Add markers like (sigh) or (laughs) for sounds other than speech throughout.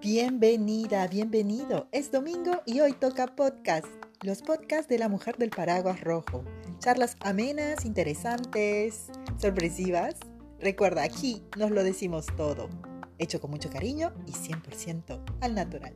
Bienvenida, bienvenido. Es domingo y hoy toca podcast, los podcasts de la mujer del paraguas rojo. Charlas amenas, interesantes, sorpresivas. Recuerda, aquí nos lo decimos todo, hecho con mucho cariño y 100% al natural.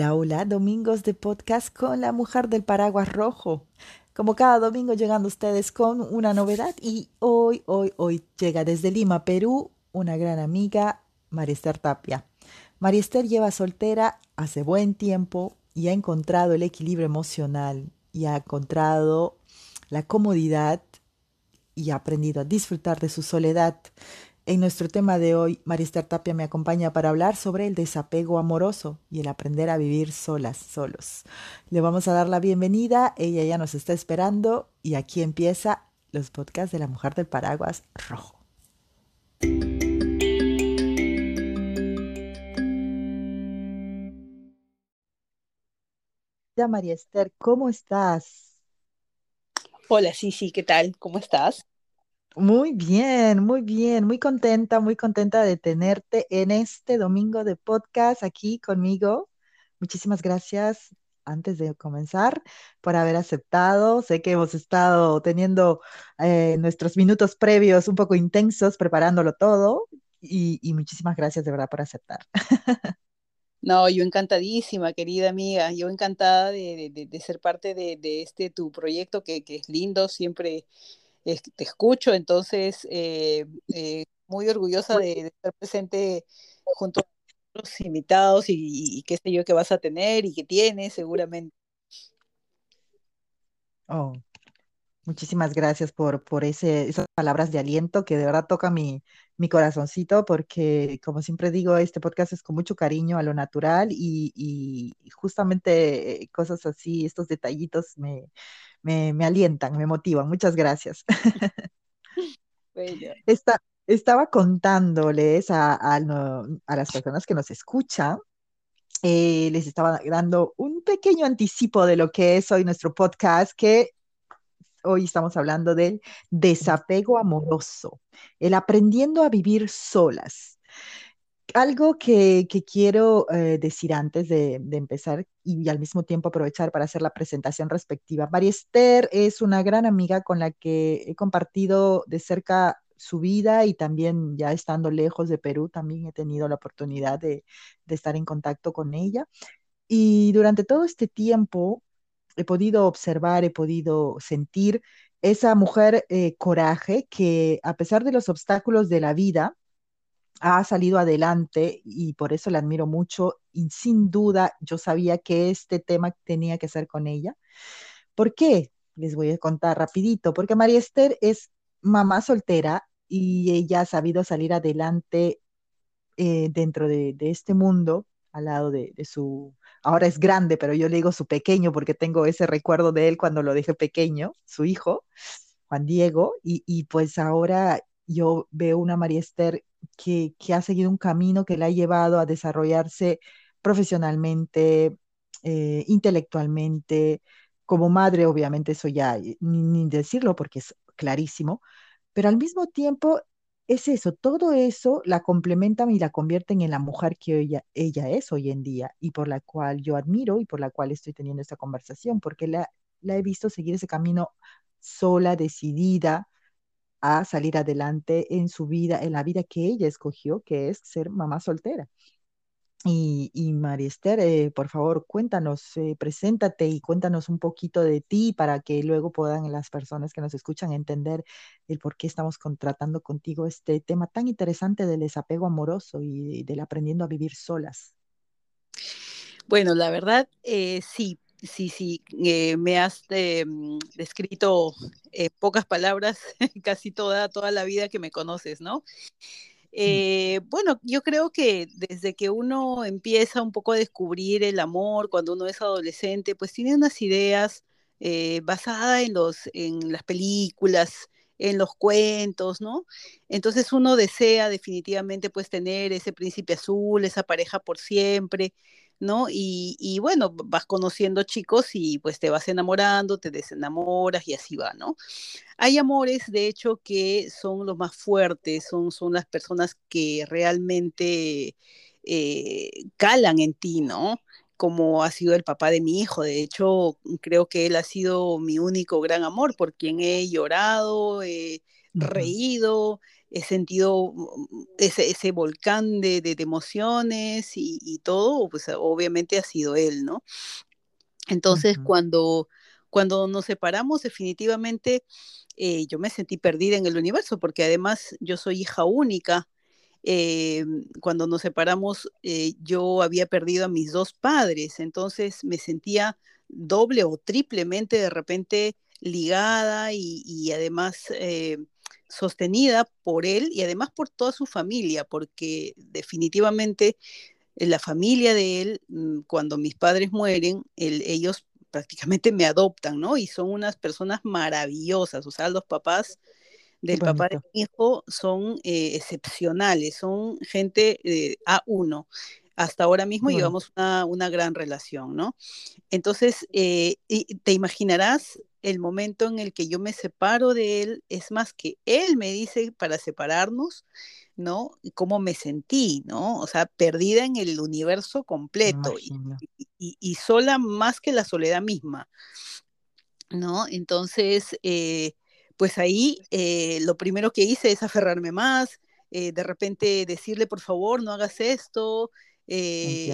Hola, hola, domingos de podcast con la mujer del paraguas rojo. Como cada domingo llegando ustedes con una novedad y hoy, hoy, hoy llega desde Lima, Perú, una gran amiga, Mariester Tapia. Mariester lleva soltera hace buen tiempo y ha encontrado el equilibrio emocional y ha encontrado la comodidad y ha aprendido a disfrutar de su soledad. En nuestro tema de hoy, Marister Tapia me acompaña para hablar sobre el desapego amoroso y el aprender a vivir solas, solos. Le vamos a dar la bienvenida, ella ya nos está esperando y aquí empieza los podcasts de la mujer del paraguas rojo. María Esther, ¿cómo estás? Hola, sí, sí, ¿qué tal? ¿Cómo estás? Muy bien, muy bien, muy contenta, muy contenta de tenerte en este domingo de podcast aquí conmigo. Muchísimas gracias antes de comenzar por haber aceptado. Sé que hemos estado teniendo eh, nuestros minutos previos un poco intensos preparándolo todo y, muchísimas gracias de verdad por aceptar. (laughs) No, yo encantadísima, querida amiga, yo encantada de, ser parte de, este tu proyecto que, que es lindo, siempre te escucho, entonces eh, eh, muy orgullosa de, estar presente junto a los invitados y, qué sé yo que vas a tener y que tienes seguramente. Oh, muchísimas gracias por, por ese, esas palabras de aliento que de verdad toca mi, mi corazoncito porque, como siempre digo, este podcast es con mucho cariño a lo natural y, y justamente cosas así, estos detallitos me, me, me alientan, me motivan. Muchas gracias. (laughs) estaba contándoles a, a, las personas que nos escuchan, eh, les estaba dando un pequeño anticipo de lo que es hoy nuestro podcast, que hoy estamos hablando del desapego amoroso, el aprendiendo a vivir solas algo que, quiero eh, decir antes de, empezar y, al mismo tiempo aprovechar para hacer la presentación respectiva. María Esther es una gran amiga con la que he compartido de cerca su vida y también ya estando lejos de Perú, también he tenido la oportunidad de, estar en contacto con ella. Y durante todo este tiempo he podido observar, he podido sentir esa mujer eh, coraje que a pesar de los obstáculos de la vida, ha salido adelante y por eso la admiro mucho y sin duda yo sabía que este tema tenía que ser con ella. ¿Por qué? Les voy a contar rapidito, porque María Esther es mamá soltera y ella ha sabido salir adelante eh, dentro de, este mundo al lado de, su, ahora es grande, pero yo le digo su pequeño porque tengo ese recuerdo de él cuando lo dejé pequeño, su hijo, Juan Diego, y, y pues ahora yo veo una María Esther que, ha seguido un camino que le ha llevado a desarrollarse profesionalmente, eh, intelectualmente, como madre, obviamente eso ya, eh, ni, decirlo porque es clarísimo, pero al mismo tiempo es eso, todo eso la complementan y la convierten en la mujer que ella, ella es hoy en día y por la cual yo admiro y por la cual estoy teniendo esta conversación, porque la, la he visto seguir ese camino sola, decidida, a salir adelante en su vida, en la vida que ella escogió, que es ser mamá soltera. Y, y María Esther, eh, por favor, cuéntanos, eh, preséntate y cuéntanos un poquito de ti para que luego puedan las personas que nos escuchan entender el por qué estamos contratando contigo este tema tan interesante del desapego amoroso y del aprendiendo a vivir solas. Bueno, la verdad, eh, sí, sí, sí, eh, me has eh, mm, descrito en pocas palabras (laughs) casi toda, toda la vida que me conoces, ¿no? Eh, bueno, yo creo que desde que uno empieza un poco a descubrir el amor, cuando uno es adolescente, pues tiene unas ideas basadas en, los, en las películas, en los cuentos, ¿no? Entonces uno desea definitivamente pues tener ese príncipe azul, esa pareja por siempre, ¿no? Y, y, bueno, vas conociendo chicos y pues te vas enamorando, te desenamoras y así va, ¿no? Hay amores, de hecho, que son los más fuertes, son, son las personas que realmente eh, calan en ti, ¿no? como ha sido el papá de mi hijo. De hecho, creo que él ha sido mi único gran amor, por quien he llorado, he reído, he sentido mm, ese, ese volcán de, de, emociones y, todo, pues obviamente ha sido él, ¿no? Entonces, uh -huh. cuando, cuando nos separamos, definitivamente eh, yo me sentí perdida en el universo, porque además yo soy hija única eh, cuando nos separamos, eh, yo había perdido a mis dos padres, entonces me sentía doble o triplemente de repente ligada y, y además sostenida por él y además por toda su familia, porque definitivamente la familia de él, mm, cuando mis padres mueren, él, ellos prácticamente me adoptan, ¿no? Y son unas personas maravillosas, o sea, los papás del papá de mi hijo son eh, excepcionales, son gente eh, A1. Hasta ahora mismo bueno. llevamos una, una, gran relación, ¿no? Entonces, eh, te imaginarás el momento en el que yo me separo de él, es más que él me dice para separarnos, ¿no? Cómo me sentí, ¿no? O sea, perdida en el universo completo y, y, y, sola más que la soledad misma, ¿no? Entonces, eh, pues ahí eh, lo primero que hice es aferrarme más, eh, de repente decirle, por favor, no hagas esto, y,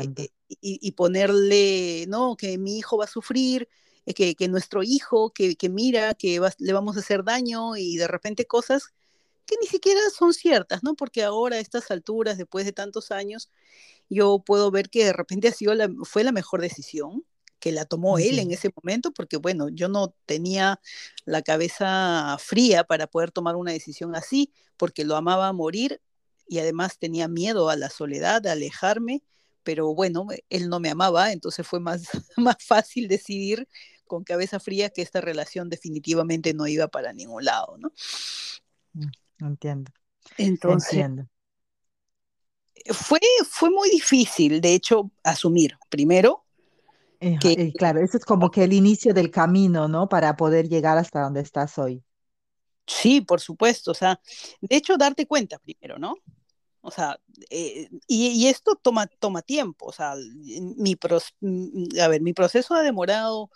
y, ponerle, no, que mi hijo va a sufrir, que, que, nuestro hijo, que, que mira, que va, le vamos a hacer daño, y de repente cosas que ni siquiera son ciertas, ¿no? Porque ahora a estas alturas, después de tantos años, yo puedo ver que de repente ha sido la, fue la mejor decisión, que la tomó él en ese momento, porque bueno, yo no tenía la cabeza fría para poder tomar una decisión así, porque lo amaba a morir y además tenía miedo a la soledad, a alejarme, pero bueno, él no me amaba, entonces fue más, (laughs) más fácil decidir con cabeza fría que esta relación definitivamente no iba para ningún lado, ¿no? Mm, entiendo. Entonces, Entiendo. Fue, fue muy difícil, de hecho, asumir. Primero, eh, que, eh, claro, eso es como que el inicio del camino, ¿no? Para poder llegar hasta donde estás hoy. Sí, por supuesto. O sea, de hecho, darte cuenta primero, ¿no? O sea, eh, y, y, esto toma, toma tiempo. O sea, mi, pro, a ver, mi proceso ha demorado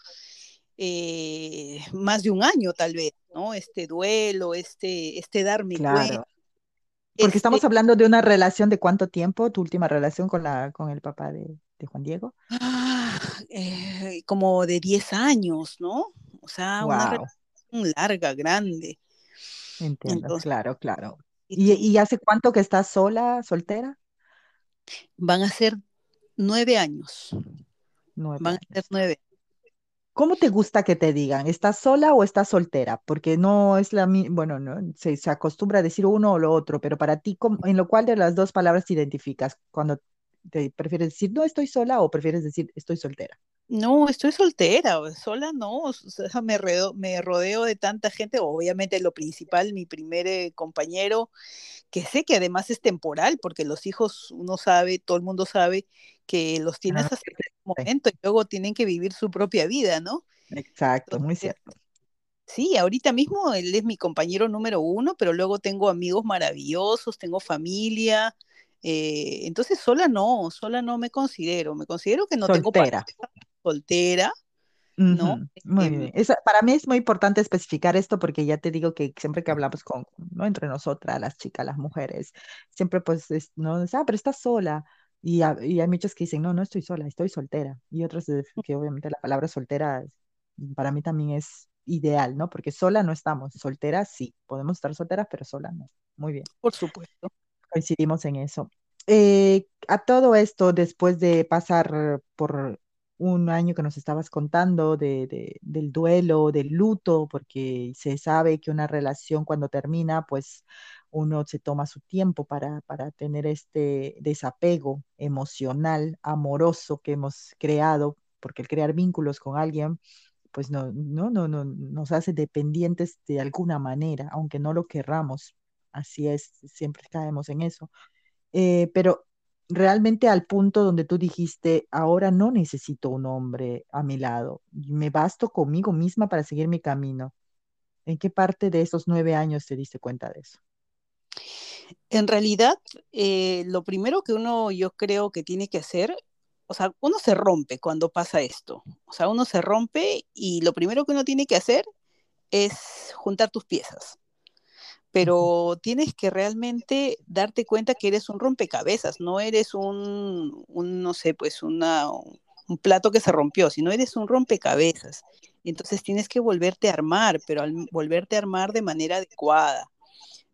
eh, más de un año, tal vez, ¿no? Este duelo, este, este darme claro. cuenta. Porque este, estamos hablando de una relación de cuánto tiempo, tu última relación con, la, con el papá de, de Juan Diego. Ah, eh, como de 10 años, ¿no? O sea, wow. una relación larga, grande. Entiendo, Entonces, claro, claro. ¿Y, ¿Y, hace cuánto que estás sola, soltera? Van a ser nueve años. Nueve Van años. a ser nueve. ¿Cómo te gusta que te digan? ¿Estás sola o estás soltera? Porque no es la bueno, no se, se acostumbra a decir uno o lo otro, pero para ti, ¿en lo cual de las dos palabras te identificas? Cuando te prefieres decir no estoy sola o prefieres decir estoy soltera? No, estoy soltera, sola no, o sea, me, rodeo, me rodeo de tanta gente, obviamente lo principal, mi primer eh, compañero, que sé que además es temporal, porque los hijos, uno sabe, todo el mundo sabe que los tienes ah, hasta momento y luego tienen que vivir su propia vida, ¿no? Exacto, Entonces, muy cierto. Sí, ahorita mismo él es mi compañero número uno, pero luego tengo amigos maravillosos, tengo familia, eh, entonces sola no, sola no me considero, me considero que no soltera. tengo pareja, soltera, uh -huh. ¿no? Muy eh, bien. Eso, para mí es muy importante especificar esto porque ya te digo que siempre que hablamos con, ¿no? Entre nosotras, las chicas, las mujeres, siempre pues, es, no, ah, pero estás sola. Y, a, y, hay muchos que dicen, no, no estoy sola, estoy soltera. Y otros que obviamente la palabra soltera para mí también es ideal, ¿no? Porque sola no estamos, solteras sí, podemos estar solteras, pero sola no. Muy bien. Por supuesto coincidimos en eso. Eh, a todo esto, después de pasar por un año que nos estabas contando de, de, del duelo, del luto, porque se sabe que una relación cuando termina, pues uno se toma su tiempo para, para tener este desapego emocional, amoroso que hemos creado, porque el crear vínculos con alguien pues no, no, no, no, nos hace dependientes de alguna manera, aunque no lo querramos. Así es, siempre caemos en eso. Eh, pero realmente al punto donde tú dijiste, ahora no necesito un hombre a mi lado, me basto conmigo misma para seguir mi camino. ¿En qué parte de esos nueve años te diste cuenta de eso? En realidad, eh, lo primero que uno yo creo que tiene que hacer, o sea, uno se rompe cuando pasa esto. O sea, uno se rompe y lo primero que uno tiene que hacer es juntar tus piezas pero tienes que realmente darte cuenta que eres un rompecabezas, no eres un, no sé, pues una, un plato que se rompió, sino eres un rompecabezas. Entonces tienes que volverte a armar, pero al volverte a armar de manera adecuada,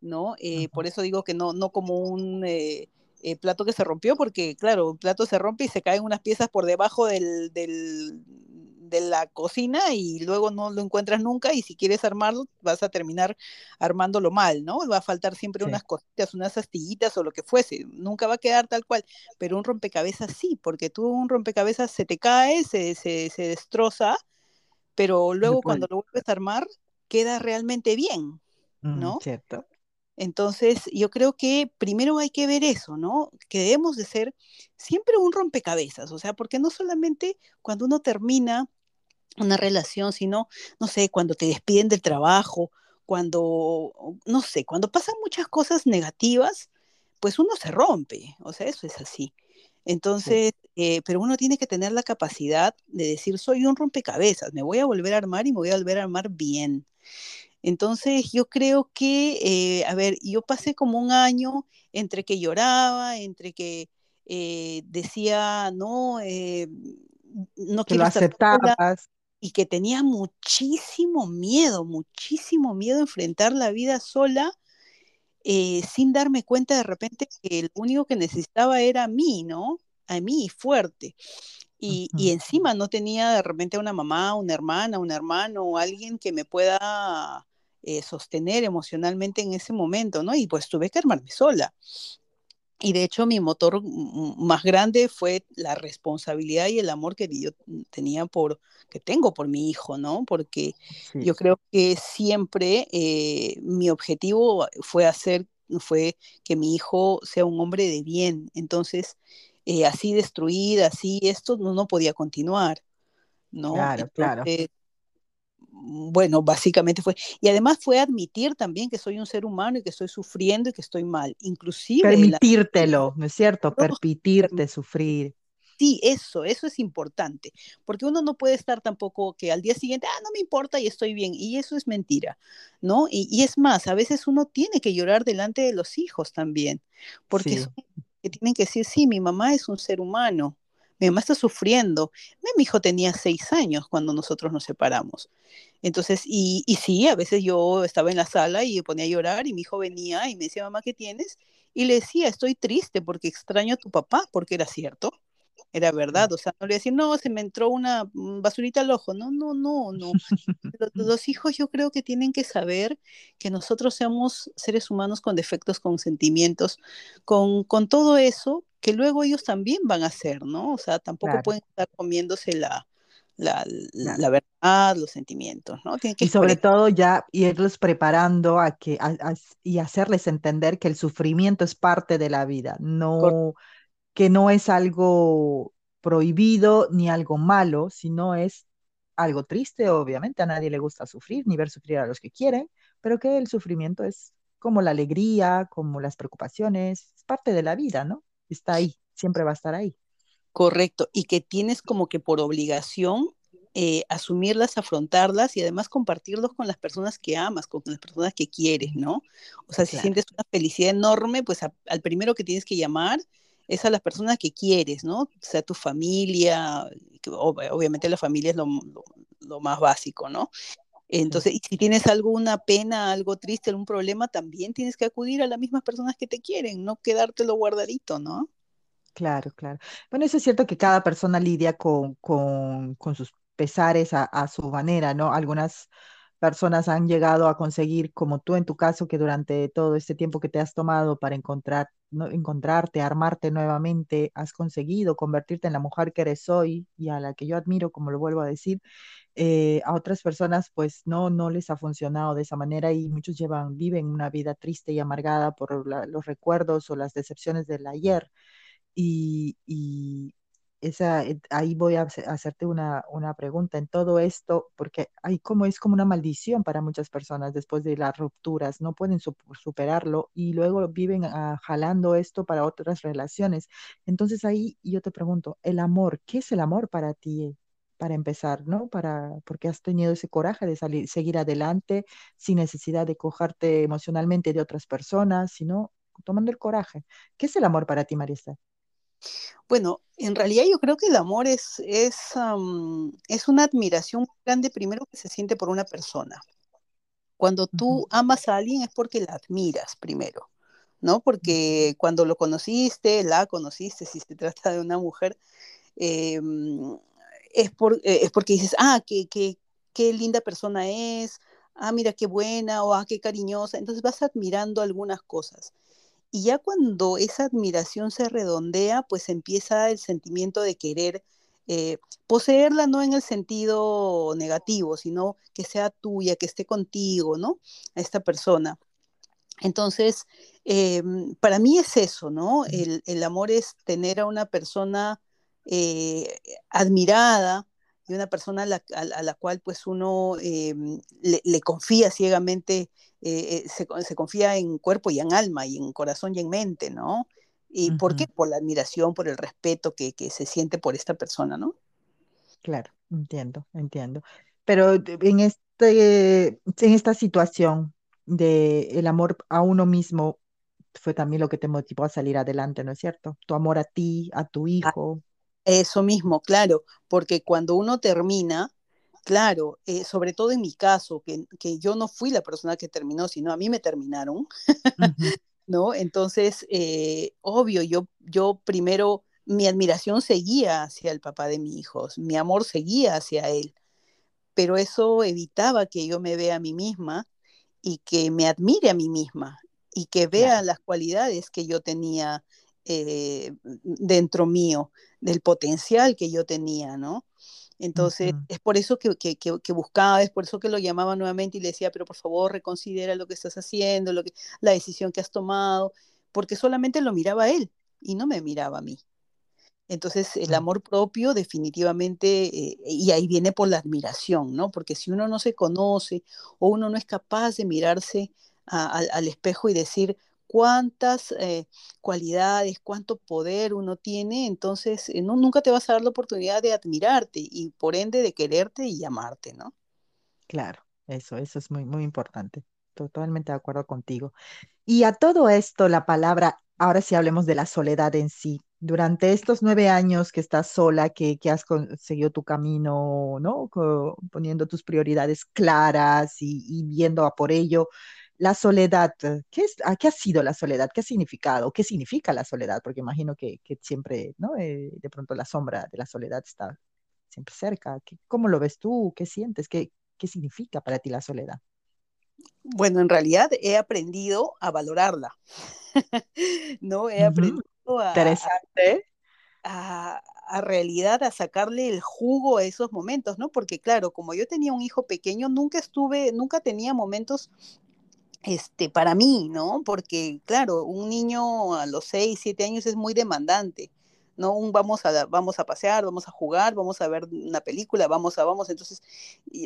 ¿no? Eh, por eso digo que no, no como un eh, eh, plato que se rompió, porque claro, un plato se rompe y se caen unas piezas por debajo del, del de la cocina y luego no lo encuentras nunca y si quieres armarlo vas a terminar armándolo mal, ¿no? Va a faltar siempre unas cositas, unas astillitas o lo que fuese, nunca va a quedar tal cual, pero un rompecabezas sí, porque tú un rompecabezas se te cae, se, se, se destroza, pero luego cuando lo vuelves a armar queda realmente bien, mm, ¿no? cierto. Entonces, yo creo que primero hay que ver eso, ¿no? Que debemos de ser siempre un rompecabezas, o sea, porque no solamente cuando uno termina una relación, sino, no sé, cuando te despiden del trabajo, cuando, no sé, cuando pasan muchas cosas negativas, pues uno se rompe, o sea, eso es así. Entonces, eh, pero uno tiene que tener la capacidad de decir, soy un rompecabezas, me voy a volver a armar y me voy a volver a armar bien. Entonces, yo creo que, eh, a ver, yo pasé como un año entre que lloraba, entre que eh, decía, no, no que quiero lo aceptabas y que tenía muchísimo miedo, muchísimo miedo a enfrentar la vida sola eh, sin darme cuenta de repente que el único que necesitaba era a mí, ¿no? A mí, fuerte. Y, y, encima no tenía de repente una mamá, una hermana, un hermano o alguien que me pueda eh, sostener emocionalmente en ese momento, ¿no? Y pues tuve que armarme sola. Y de hecho mi motor más grande fue la responsabilidad y el amor que yo tenía por, que tengo por mi hijo, ¿no? Porque yo creo que siempre eh, mi objetivo fue hacer, fue que mi hijo sea un hombre de bien. Entonces, eh, así destruida, así esto no, no podía continuar, ¿no? Claro, claro bueno, básicamente fue, y además fue admitir también que soy un ser humano y que estoy sufriendo y que estoy mal, inclusive... Permitírtelo, ¿no es cierto? Permitirte sufrir. Sí, eso, eso es importante, porque uno no puede estar tampoco que al día siguiente, ah, no me importa y estoy bien, y eso es mentira, ¿no? Y, es más, a veces uno tiene que llorar delante de los hijos también, porque que tienen que decir, sí, mi mamá es un ser humano, mi mamá está sufriendo. Mi hijo tenía seis años cuando nosotros nos separamos. Entonces, y, y sí, a veces yo estaba en la sala y me ponía a llorar y mi hijo venía y me decía, mamá, ¿qué tienes? Y le decía, estoy triste porque extraño a tu papá, porque era cierto, era verdad. O sea, no le decía, no, se me entró una mm, basurita al ojo. No, no, no, no. Los, (laughs) los hijos yo creo que tienen que saber que nosotros somos seres humanos con defectos, con sentimientos, con, con todo eso, que luego ellos también van a hacer, ¿no? O sea, tampoco pueden estar comiéndose la, la, la, verdad, los sentimientos, ¿no? que y sobre todo ya irlos preparando a que y hacerles entender que el sufrimiento es parte de la vida, no que no es algo prohibido ni algo malo, sino es algo triste, obviamente a nadie le gusta sufrir ni ver sufrir a los que quieren, pero que el sufrimiento es como la alegría, como las preocupaciones, es parte de la vida, ¿no? está ahí, siempre va a estar ahí. Correcto, y que tienes como que por obligación eh, asumirlas, afrontarlas y además compartirlos con las personas que amas, con las personas que quieres, ¿no? O sea, si sientes una felicidad enorme, pues al primero que tienes que llamar es a las personas que quieres, ¿no? O sea, tu familia, obviamente la familia es lo, lo, más básico, ¿no? Entonces, y si tienes alguna pena, algo triste, algún problema, también tienes que acudir a las mismas personas que te quieren, no quedártelo guardadito, ¿no? Claro, claro. Bueno, eso es cierto que cada persona lidia con, con, con sus pesares a, a, su manera, ¿no? Algunas personas han llegado a conseguir, como tú en tu caso, que durante todo este tiempo que te has tomado para encontrar, ¿no? encontrarte, armarte nuevamente, has conseguido convertirte en la mujer que eres hoy y a la que yo admiro, como lo vuelvo a decir, eh, a otras personas pues no, no les ha funcionado de esa manera y muchos llevan, viven una vida triste y amargada por los recuerdos o las decepciones del ayer. Y, esa, eh, ahí voy a hacerte una, una, pregunta en todo esto, porque hay como es como una maldición para muchas personas después de las rupturas, no pueden superarlo y luego viven uh, jalando esto para otras relaciones. Entonces ahí yo te pregunto, el amor, ¿qué es el amor para ti? para empezar, ¿no? Para, porque has tenido ese coraje de salir, seguir adelante sin necesidad de cojarte emocionalmente de otras personas, sino tomando el coraje. ¿Qué es el amor para ti, Marisa? Bueno, en realidad yo creo que el amor es, es, um, es una admiración grande primero que se siente por una persona. Cuando tú amas a alguien es porque la admiras primero, ¿no? Porque cuando lo conociste, la conociste, si se trata de una mujer, eh, es, por, eh, es, porque dices, ah, qué, qué, qué linda persona es, ah, mira qué buena, o ah, qué cariñosa. Entonces vas admirando algunas cosas. Y ya cuando esa admiración se redondea, pues empieza el sentimiento de querer eh, poseerla no en el sentido negativo, sino que sea tuya, que esté contigo, ¿no? A esta persona. Entonces, eh, para mí es eso, ¿no? El, el, amor es tener a una persona eh, admirada y una persona a la, a, a la cual pues uno le, le, confía ciegamente, eh, se, se, confía en cuerpo y en alma y en corazón y en mente, ¿no? ¿Y uh -huh. por qué? Por la admiración, por el respeto que, que, se siente por esta persona, ¿no? Claro, entiendo, entiendo. Pero en, este, en esta situación de el amor a uno mismo fue también lo que te motivó a salir adelante, ¿no es cierto? Tu amor a ti, a tu hijo. Eso mismo, claro, porque cuando uno termina, claro, eh, sobre todo en mi caso, que, que, yo no fui la persona que terminó, sino a mí me terminaron, uh (laughs) -huh. ¿no? Entonces, eh, obvio, yo, yo primero, mi admiración seguía hacia el papá de mi hijo, mi amor seguía hacia él, pero eso evitaba que yo me vea a mí misma y que me admire a mí misma y que vea claro. las cualidades que yo tenía eh, dentro mío, del potencial que yo tenía, ¿no? Entonces, uh -huh. es por eso que, que, que, buscaba, es por eso que lo llamaba nuevamente y le decía, pero por favor, reconsidera lo que estás haciendo, lo que, la decisión que has tomado, porque solamente lo miraba a él y no me miraba a mí. Entonces, el amor propio definitivamente, eh, y ahí viene por la admiración, ¿no? Porque si uno no se conoce o uno no es capaz de mirarse a, a, al espejo y decir, cuántas eh, cualidades, cuánto poder uno tiene, entonces eh, no, nunca te vas a dar la oportunidad de admirarte y por ende de quererte y amarte, ¿no? Claro, eso, eso es muy, muy importante. Totalmente de acuerdo contigo. Y a todo esto, la palabra, ahora sí hablemos de la soledad en sí. Durante estos nueve años que estás sola, que, que has seguido tu camino, ¿no? Poniendo tus prioridades claras y, y viendo a por ello, la soledad, ¿qué, es, ¿qué ha sido la soledad? ¿Qué ha significado? ¿Qué significa la soledad? Porque imagino que, que siempre, ¿no? Eh, de pronto la sombra de la soledad está siempre cerca. ¿Cómo lo ves tú? ¿Qué sientes? ¿Qué, qué significa para ti la soledad? Bueno, en realidad he aprendido a valorarla. (laughs) no, he aprendido uh -huh. a... Interesante. A, a realidad a sacarle el jugo a esos momentos, ¿no? Porque claro, como yo tenía un hijo pequeño, nunca estuve, nunca tenía momentos este, para mí, ¿no? Porque, claro, un niño a los 6, 7 años es muy demandante, ¿no? Un vamos a, vamos a pasear, vamos a jugar, vamos a ver una película, vamos a, vamos. Entonces,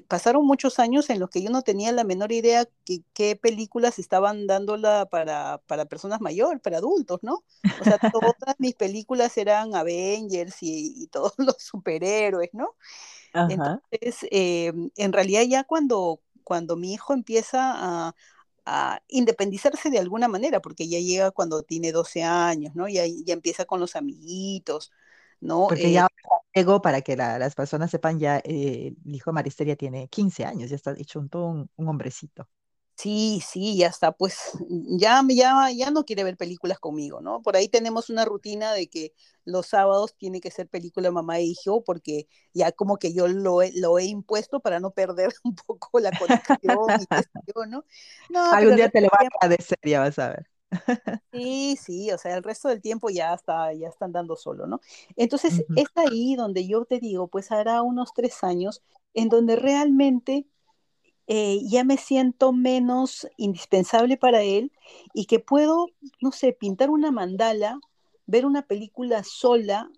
pasaron muchos años en los que yo no tenía la menor idea que, qué películas estaban dándola para, para personas mayores, para adultos, ¿no? O sea, (laughs) todas mis películas eran Avengers y, y todos (laughs) los superhéroes, ¿no? Ajá. Entonces, eh, en realidad ya cuando, cuando mi hijo empieza a a independizarse de alguna manera, porque ya llega cuando tiene 12 años, ¿no? Ya, ya empieza con los amiguitos, ¿no? Porque eh, ya llegó, para que la, las personas sepan, ya eh, el hijo de Maristeria tiene 15 años, ya está hecho un, todo un, un hombrecito. Sí, sí, ya está, pues ya, ya, ya no quiere ver películas conmigo, ¿no? Por ahí tenemos una rutina de que los sábados tiene que ser película mamá e hijo, porque ya como que yo lo he, lo he impuesto para no perder (laughs) un poco la conexión y (laughs) ¿no? no Algún día te lo va a agradecer, ya vas a ver. (laughs) Sí, sí, o sea, el resto del tiempo ya está, ya están dando solo, ¿no? Entonces, es ahí donde yo te digo, pues hará unos tres años, en donde realmente eh, ya me siento menos indispensable para él y que puedo, no sé, pintar una mandala, ver una película sola.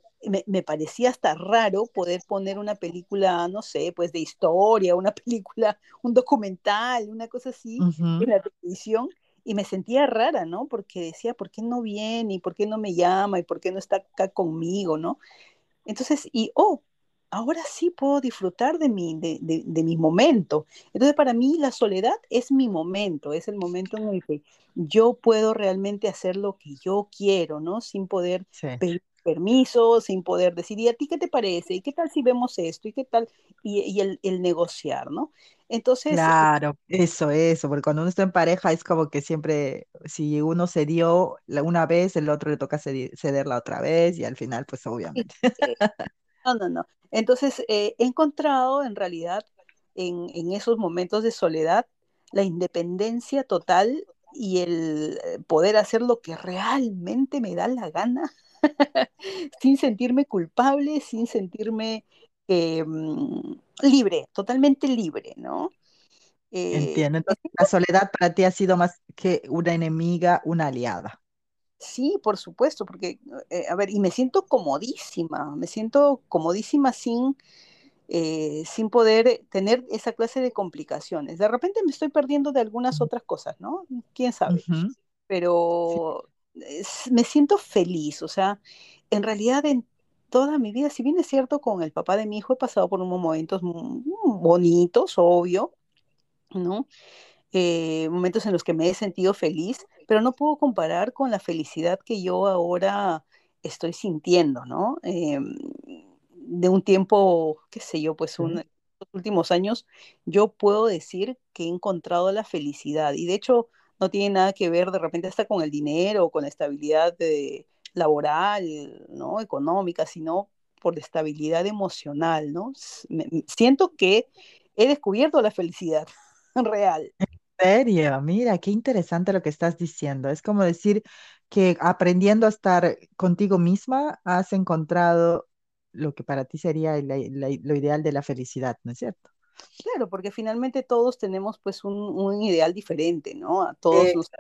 Me, parecía hasta raro poder poner una película, no sé, pues de historia, una (laughs) película, un documental, una cosa así en la televisión y me sentía rara, ¿no? Porque decía, ¿por qué no viene? ¿Y por qué no me llama? ¿Y por qué no está acá conmigo? ¿no? Entonces, y, oh, ahora sí puedo disfrutar de mi, de, de, mi momento. Entonces, para mí la soledad es mi momento, es el momento en el que yo puedo realmente hacer lo que yo quiero, ¿no? Sin poder pedir permiso, sin poder decir, ¿y a ti qué te parece? ¿Y qué tal si vemos esto? ¿Y qué tal? Y, el, el, negociar, ¿no? Entonces... Claro, eso, eso, porque cuando uno está en pareja es como que siempre, si uno cedió una vez, el otro le toca ceder la otra vez y al final, pues obviamente. No, no, no. Entonces, eh, he encontrado en realidad en, en, esos momentos de soledad la independencia total y el eh, poder hacer lo que realmente me da la gana, (laughs) sin sentirme culpable, sin sentirme eh, libre, totalmente libre, ¿no? Entiendo. Entonces, la soledad para ti ha sido más que una enemiga, una aliada. Sí, por supuesto, porque, eh, a ver, y me siento comodísima, me siento comodísima sin, eh, sin poder tener esa clase de complicaciones. De repente me estoy perdiendo de algunas otras cosas, ¿no? ¿Quién sabe? Pero me siento feliz, o sea, en realidad en toda mi vida, si bien es cierto, con el papá de mi hijo he pasado por unos momentos bonitos, obvio, ¿no? Eh, momentos en los que me he sentido feliz, pero no puedo comparar con la felicidad que yo ahora estoy sintiendo, ¿no? Eh, de un tiempo, qué sé yo, pues un, los últimos años, yo puedo decir que he encontrado la felicidad y de hecho no tiene nada que ver de repente hasta con el dinero con la estabilidad de, laboral, ¿no? Económica, sino por la estabilidad emocional, ¿no? siento que he descubierto la felicidad (laughs) real serio? Mira, qué interesante lo que estás diciendo. Es como decir que aprendiendo a estar contigo misma, has encontrado lo que para ti sería lo ideal de la felicidad, ¿no es cierto? Claro, porque finalmente todos tenemos pues un, ideal diferente, ¿no? A todos nos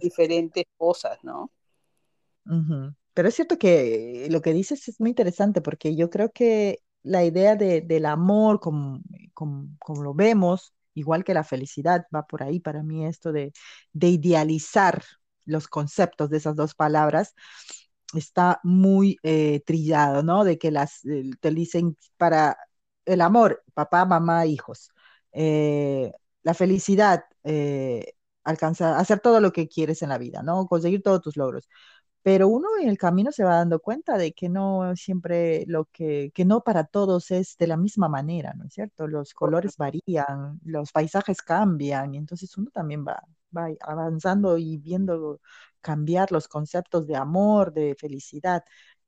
diferentes cosas, ¿no? Pero es cierto que lo que dices es muy interesante porque yo creo que la idea del amor, como, como lo vemos, igual que la felicidad, va por ahí para mí esto de, idealizar los conceptos de esas dos palabras está muy eh, trillado, ¿no? De que las eh, te dicen para el amor, papá, mamá, hijos. Eh, la felicidad, alcanzar, hacer todo lo que quieres en la vida, ¿no? Conseguir todos tus logros pero uno en el camino se va dando cuenta de que no siempre lo que, que no para todos es de la misma manera, ¿no es cierto? Los colores varían, los paisajes cambian, y entonces uno también va, va avanzando y viendo cambiar los conceptos de amor, de felicidad,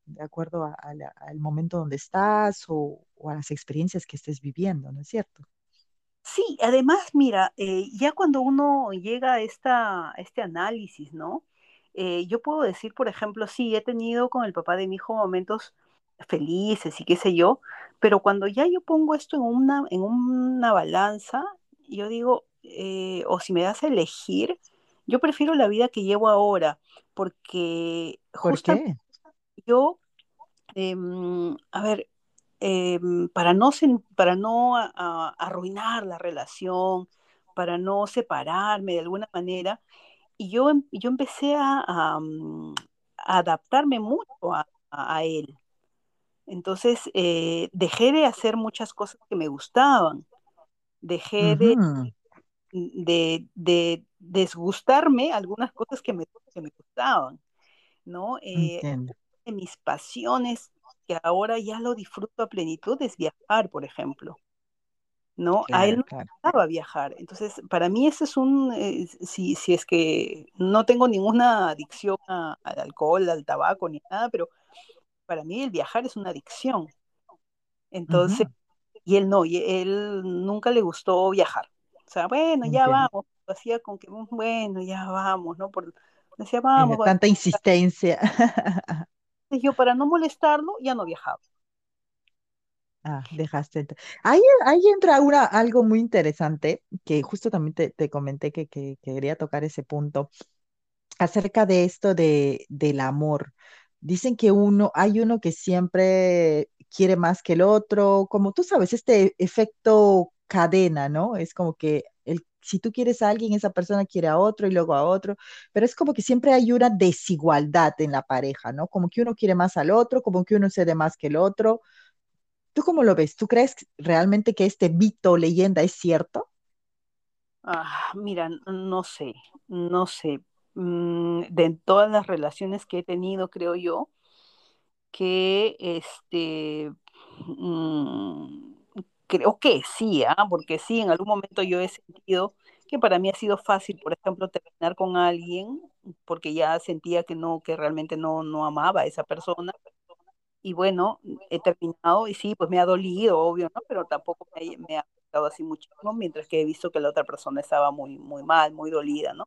de acuerdo al momento donde estás o, a las experiencias que estés viviendo, ¿no es cierto? Sí, además, mira, eh, ya cuando uno llega a, esta, a este análisis, ¿no? Eh, yo puedo decir, por ejemplo, sí, he tenido con el papá de mi hijo momentos felices y qué sé yo, pero cuando ya yo pongo esto en una, en una balanza, yo digo, eh, o si me das a elegir, yo prefiero la vida que llevo ahora, porque justo yo, em, a ver, em, para no, para no arruinar la relación, para no separarme de alguna manera, y yo, em, yo empecé a, mm, adaptarme mucho a, él. Entonces, eh, dejé de hacer muchas cosas que me gustaban, dejé de, de, de, desgustarme algunas cosas que me, que me gustaban, ¿no? Eh, de mis pasiones, que ahora ya lo disfruto a plenitud, es viajar, por ejemplo. ¿No? A él no le gustaba viajar. Entonces, para mí ese es un, eh, si, si, es que no tengo ninguna adicción al alcohol, al tabaco, ni nada, pero para mí el viajar es una adicción. Entonces, y él no, y él nunca le gustó viajar. O sea, bueno, ya vamos, hacía con que, bueno, ya vamos, ¿no? Por, decía, vamos. Tanta insistencia. (laughs) yo, para no molestarlo, ya no viajaba. Ah, dejaste. Ahí, ahí entra una, algo muy interesante, que justo también te, te comenté que, que, quería tocar ese punto, acerca de esto de, del amor. Dicen que uno, hay uno que siempre quiere más que el otro, como tú sabes, este efecto cadena, ¿no? Es como que el, si tú quieres a alguien, esa persona quiere a otro y luego a otro, pero es como que siempre hay una desigualdad en la pareja, ¿no? Como que uno quiere más al otro, como que uno cede más que el otro ¿Tú cómo lo ves? ¿Tú crees realmente que este mito, leyenda es cierto? Ah, mira, no sé, no sé. Mm, de todas las relaciones que he tenido, creo yo, que este, mm, creo que sí, ¿ah? porque sí, en algún momento yo he sentido que para mí ha sido fácil, por ejemplo, terminar con alguien porque ya sentía que no, que realmente no, no amaba a esa persona y bueno, he terminado y sí, pues me ha dolido, obvio, ¿no? Pero tampoco me, ha afectado así mucho, ¿no? Mientras que he visto que la otra persona estaba muy, muy mal, muy dolida, ¿no?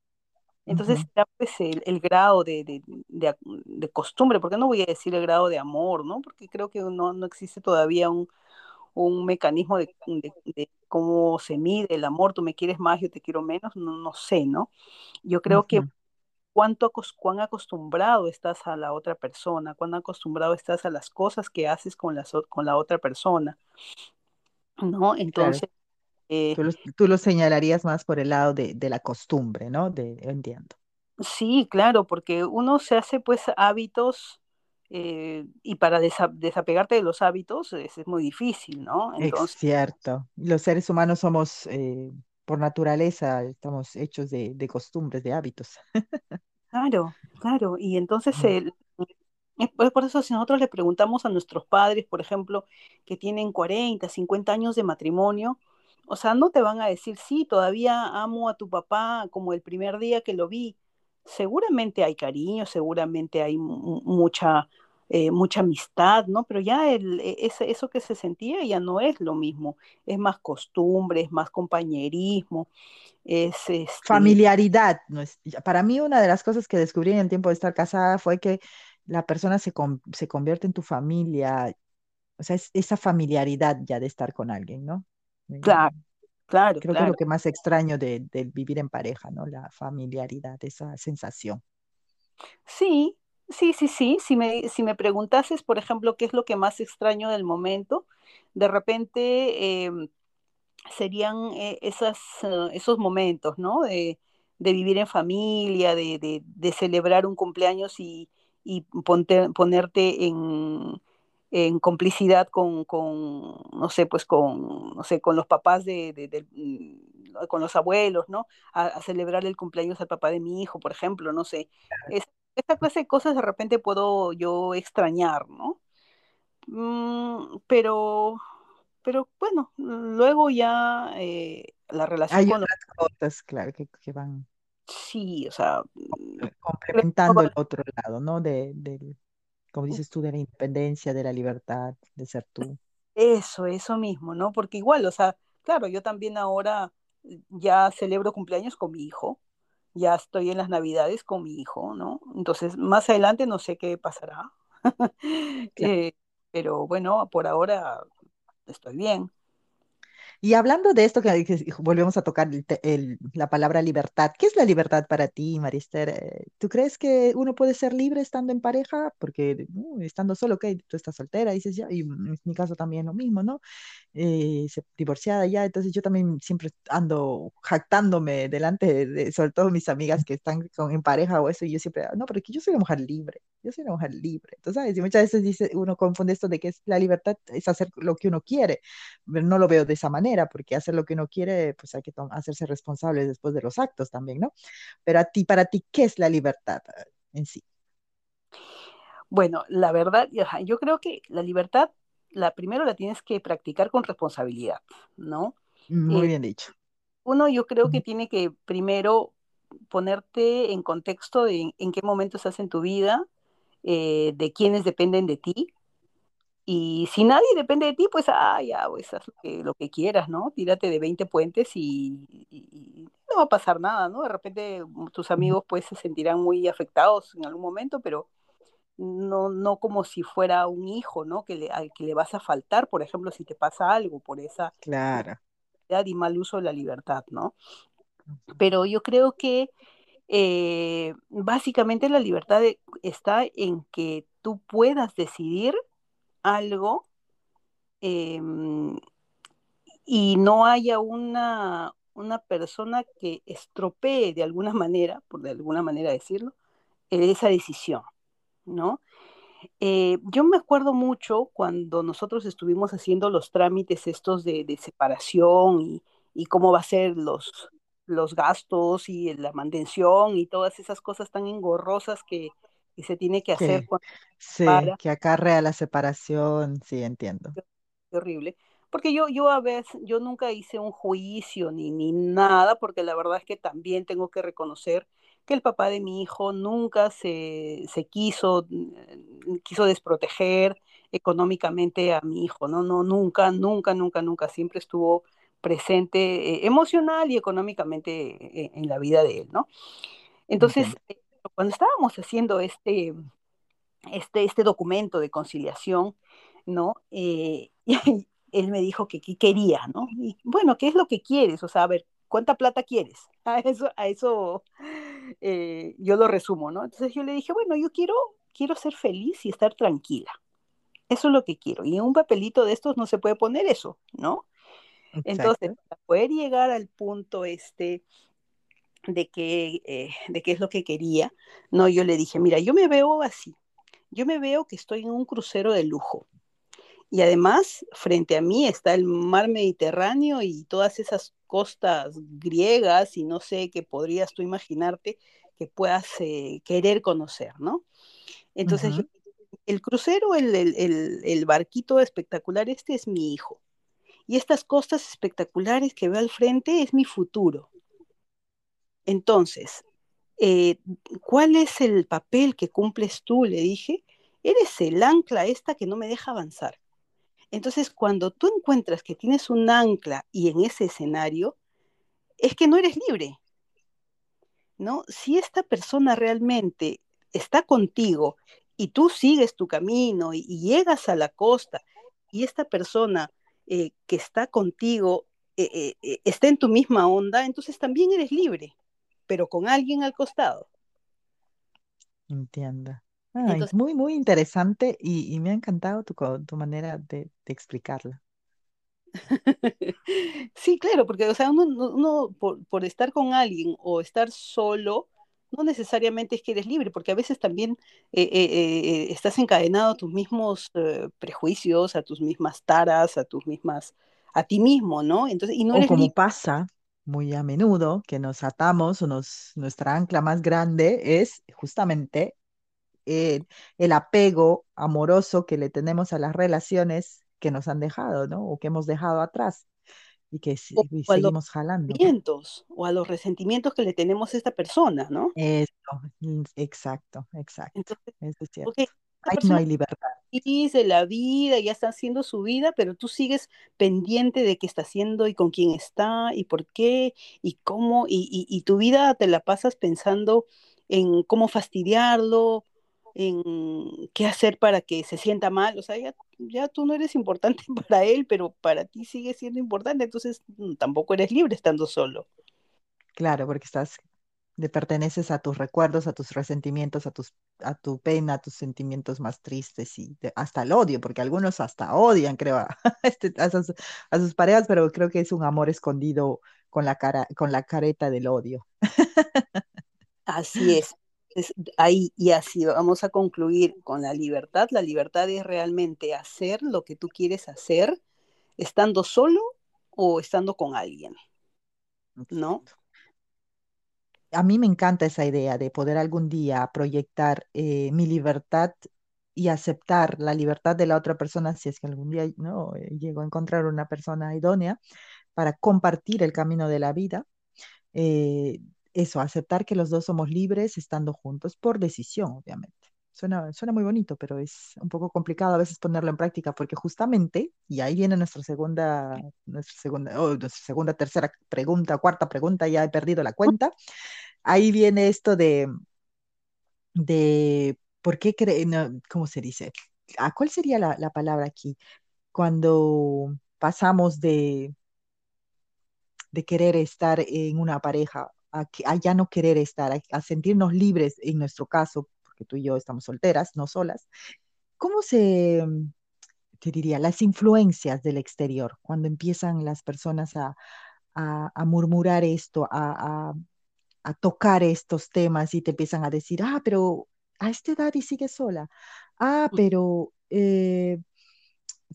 Entonces, pues el, grado de, de, de, costumbre, porque no voy a decir el grado de amor, ¿no? Porque creo que no, no existe todavía un, un mecanismo de, cómo se mide el amor, tú me quieres más, yo te quiero menos, no, no sé, ¿no? Yo creo que cuánto, cuán acostumbrado estás a la otra persona, cuán acostumbrado estás a las cosas que haces con, con la otra persona. ¿No? Entonces... Eh tú, lo, señalarías más por el lado de, la costumbre, ¿no? De, entiendo. Sí, claro, porque uno se hace pues hábitos eh, y para desapegarte de los hábitos es, muy difícil, ¿no? Entonces, es cierto. Los seres humanos somos eh, por naturaleza estamos hechos de, costumbres, de hábitos. Claro, claro. Y entonces, el, por eso si nosotros le preguntamos a nuestros padres, por ejemplo, que tienen 40, 50 años de matrimonio, o sea, no te van a decir, sí, todavía amo a tu papá como el primer día que lo vi. Seguramente hay cariño, seguramente hay mucha, eh, mucha amistad, ¿no? Pero ya el, e, eso que se sentía ya no es lo mismo, es más costumbre, es más compañerismo, es... Este Familiaridad. ¿no? Para mí una de las cosas que descubrí en el tiempo de estar casada fue que la persona se, se convierte en tu familia, o sea, es esa familiaridad ya de estar con alguien, ¿no? Eh, claro, claro. Creo que es lo que más extraño de, de vivir en pareja, ¿no? La familiaridad, esa sensación. Sí, Sí, sí, sí. Si me, si me preguntases, por ejemplo, qué es lo que más extraño del momento, de repente em, serían eh, esas, eh, esos momentos, ¿no? De, vivir en familia, de, celebrar un cumpleaños y, ponerte en, complicidad con, no sé, pues con, no sé, con los papás de, mm, con los abuelos, ¿no? A, celebrar el cumpleaños al papá de mi hijo, por ejemplo, no sé esta clase de cosas de repente puedo yo extrañar, ¿no? Mm, pero, pero bueno, luego ya eh, la relación Hay con otras cosas, claro, que, van sí, o sea, mm, complementando el otro lado, ¿no? De, de, como dices tú, de la independencia, de la libertad, de ser tú. Eso, eso mismo, ¿no? Porque igual, o sea, claro, yo también ahora ya celebro cumpleaños con mi hijo, ya estoy en las navidades con mi hijo, ¿no? Entonces, más adelante no sé qué pasará. (laughs) Eh, pero bueno, por ahora estoy bien. Y hablando de esto, que volvemos a tocar la palabra libertad, ¿qué es la libertad para ti, Marister? Eh, ¿Tú crees que uno puede ser libre estando en pareja? Porque uh, estando solo, ok, tú estás soltera, dices ya, y en mi caso también lo mismo, ¿no? Eh, divorciada ya, entonces yo también siempre ando jactándome delante de, sobre todo mis amigas que están con, en pareja o eso, y yo siempre, no, pero que yo soy una mujer libre, yo soy una mujer libre. Entonces, ¿sabes? Y muchas veces dice, uno confunde esto de que es la libertad es hacer lo que uno quiere, pero no lo veo de esa manera, porque hacer lo que uno quiere, pues hay que hacerse responsable después de los actos también, ¿no? Pero a ti, para ti, ¿qué es la libertad eh, en sí? Bueno, la verdad, yo creo que la libertad la primero la tienes que practicar con responsabilidad, ¿no? Muy bien dicho. Uno, yo creo que tiene que primero ponerte en contexto de en qué momento estás en tu vida, eh, de quiénes dependen de ti. Y si nadie depende de ti, pues, ah, ya, pues haz lo que, lo que quieras, ¿no? Tírate de 20 puentes y, y- y no va a pasar nada, ¿no? De repente mm, tus amigos pues se sentirán muy afectados en algún momento, pero no, no como si fuera un hijo, ¿no? Que le, al que le vas a faltar, por ejemplo, si te pasa algo por esa Claro. y mal uso de la libertad, ¿no? Pero yo creo que eh, básicamente la libertad de- está en que tú puedas decidir algo em, y no haya una, una persona que estropee de alguna manera, por de alguna manera decirlo, eh, esa decisión, ¿no? Eh, yo me acuerdo mucho cuando nosotros estuvimos haciendo los trámites estos de, de separación y, y cómo va a ser los, los gastos y la mantención y todas esas cosas tan engorrosas que, que se tiene que hacer cuando sí, para, que acarrea la separación, sí, entiendo. qué horrible. Porque yo, yo a veces, yo nunca hice un juicio ni, ni nada, porque la verdad es que también tengo que reconocer que el papá de mi hijo nunca se, se quiso, mm, quiso desproteger económicamente a mi hijo, ¿no? No, nunca, nunca, nunca, nunca, siempre estuvo presente eh, emocional y económicamente eh, en la vida de él, ¿no? Entonces, eh, cuando estábamos haciendo este, este, este documento de conciliación, ¿no? Eh, (laughs) y él me dijo que qué quería, ¿no? Y bueno, ¿qué es lo que quieres? O sea, a ver, ¿cuánta plata quieres? (laughs) A eso, a eso eh, yo lo resumo, ¿no? Entonces yo le dije, bueno, yo quiero, quiero ser feliz y estar tranquila. Eso es lo que quiero. Y en un papelito de estos no se puede poner eso, ¿no? Entonces, para poder llegar al punto este de que, eh, de qué es lo que quería, no, yo le dije, mira, yo me veo así. Yo me veo que estoy en un crucero de lujo. Y además, frente a mí está el mar Mediterráneo y todas esas costas griegas y no sé qué podrías tú imaginarte que puedas eh, querer conocer, ¿no? Entonces, yo, el crucero, el, el, el, el barquito espectacular, este es mi hijo. Y estas costas espectaculares que veo al frente es mi futuro. Entonces, eh, ¿cuál es el papel que cumples tú? Le dije, eres el ancla esta que no me deja avanzar. Entonces, cuando tú encuentras que tienes un ancla y en ese escenario, es que no eres libre, ¿no? Si esta persona realmente está contigo y tú sigues tu camino y, y llegas a la costa y esta persona eh, que está contigo eh, eh, eh, está en tu misma onda, entonces también eres libre, pero con alguien al costado. Entiendo. Entonces, muy, muy interesante y, y me ha encantado tu, tu manera de, de explicarla. (laughs) Sí, claro, porque, o sea, uno, uno- uno por, por estar con alguien o estar solo, no necesariamente es que eres libre, porque a veces también eh, eh, eh, estás encadenado a tus mismos eh, prejuicios, a tus mismas taras, a tus mismas, a ti mismo, ¿no? Entonces, y no O eres como libre. pasa muy a menudo, que nos atamos o nos, nuestra ancla más grande es justamente el apego amoroso que le tenemos a las relaciones que nos han dejado, ¿no? O que hemos dejado atrás y que O, si- y seguimos jalando. o a los resentimientos que le tenemos a esta persona, ¿no? Eso, mm, exacto, exacto. Entonces, Eso es cierto. no hay libertad. de la vida, ya está haciendo su vida, pero tú sigues pendiente de qué está haciendo y con quién está y por qué y cómo, y, y- y tu vida te la pasas pensando en cómo fastidiarlo, en qué hacer para que se sienta mal, o sea, ya, ya tú no eres importante (laughs) para él, pero para ti sigue siendo importante, entonces mm, tampoco eres libre estando solo. Claro, porque estás, le perteneces a tus recuerdos, a tus resentimientos, a tus, a tu pena, a tus sentimientos más tristes y de- hasta el odio, porque algunos hasta odian, creo, a, (laughs) este- a sus, a sus parejas, pero creo que es un amor escondido con la cara, con la careta del odio. (laughs) Así es. Ahí y así vamos a concluir con la libertad. La libertad es realmente hacer lo que tú quieres hacer estando solo o estando con alguien, ¿no? A mí me encanta esa idea de poder algún día proyectar eh, mi libertad y aceptar la libertad de la otra persona si es que algún día no Eh, llego a encontrar una persona idónea para compartir el camino de la vida. Eh, eso, aceptar que los dos somos libres estando juntos por decisión, obviamente. Suena, suena muy bonito, pero es un poco complicado a veces ponerlo en práctica porque justamente, y ahí viene nuestra segunda, nuestra segunda, oh, nuestra segunda, tercera pregunta, cuarta pregunta, ya he perdido la cuenta. Ahí viene esto de, de por qué creen, ¿cómo se dice? ¿A cuál sería la, la palabra aquí? Cuando pasamos de, de querer estar en una pareja a, a ya no querer estar, a, a sentirnos libres en nuestro caso que tú y yo estamos solteras, no solas, ¿cómo se, te diría, las influencias del exterior, cuando empiezan las personas a, a, a murmurar esto, a, a, tocar estos temas y te empiezan a decir, ah, pero a esta edad y sigue sola, ah, pero eh,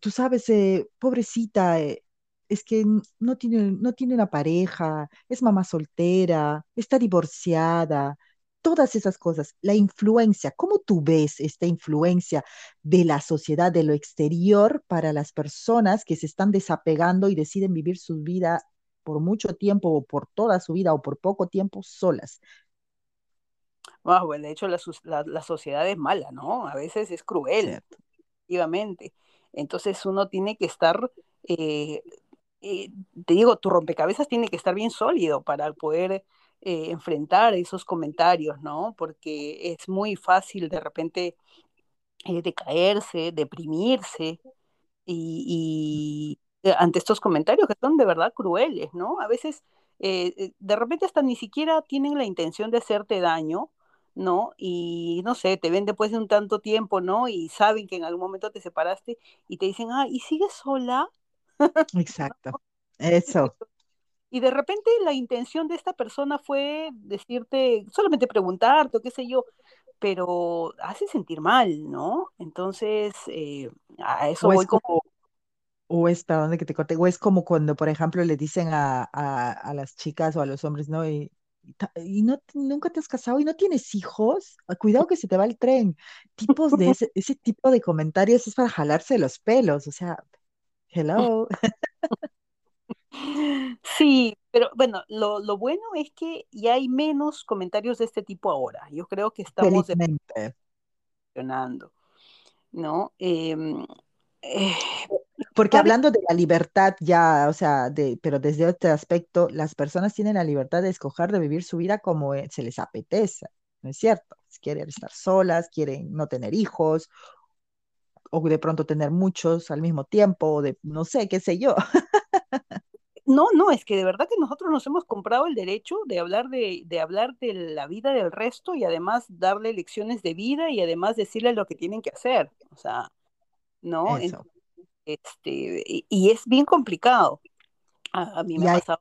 tú sabes, eh, pobrecita, eh, es que no tiene, no tiene una pareja, es mamá soltera, está divorciada, todas esas cosas, la influencia, ¿cómo tú ves esta influencia de la sociedad, de lo exterior para las personas que se están desapegando y deciden vivir su vida por mucho tiempo o por toda su vida o por poco tiempo solas? Bueno, pues, de hecho la, la, la, sociedad es mala, ¿no? A veces es cruel, efectivamente. Entonces uno tiene que estar, eh, eh, te digo, tu rompecabezas tiene que estar bien sólido para poder eh, enfrentar esos comentarios, ¿no? Porque es muy fácil de repente eh, decaerse, deprimirse y, y, eh, ante estos comentarios que son de verdad crueles, ¿no? A veces de repente hasta ni siquiera tienen la intención de hacerte daño, ¿no? Y no sé, te ven después de un tanto tiempo, ¿no? Y saben que en algún momento te separaste y te dicen, ah, ¿y sigues sola? Exacto, eso. Y de repente la intención de esta persona fue decirte, solamente preguntarte o qué sé yo, pero hace sentir mal, ¿no? Entonces, eh, a eso o voy como, como... O es, perdón que te corte, o es como cuando, por ejemplo, le dicen a, a, a las chicas o a los hombres, ¿no? Y, y no, nunca te has casado y no tienes hijos, ah, cuidado que se te va el tren. Tipos de (laughs) ese, ese tipo de comentarios es para jalarse los pelos, o sea, hello. (laughs) Sí, pero bueno, lo, lo, bueno es que ya hay menos comentarios de este tipo ahora. Yo creo que estamos funcionando, ¿no? Eh, eh, Porque hablando de la libertad ya, o sea, de, pero desde otro aspecto, las personas tienen la libertad de escoger de vivir su vida como eh, se les apetece, ¿no es cierto? Quieren estar solas, quieren no tener hijos, o de pronto tener muchos al mismo tiempo, o de no sé, qué sé yo. (laughs) No, no, es que de verdad que nosotros nos hemos comprado el derecho de hablar de, de, hablar de la vida del resto y además darle lecciones de vida y además decirle lo que tienen que hacer. O sea, ¿no? Eso. Este, y, y, es bien complicado. A, a mí me ha pasado,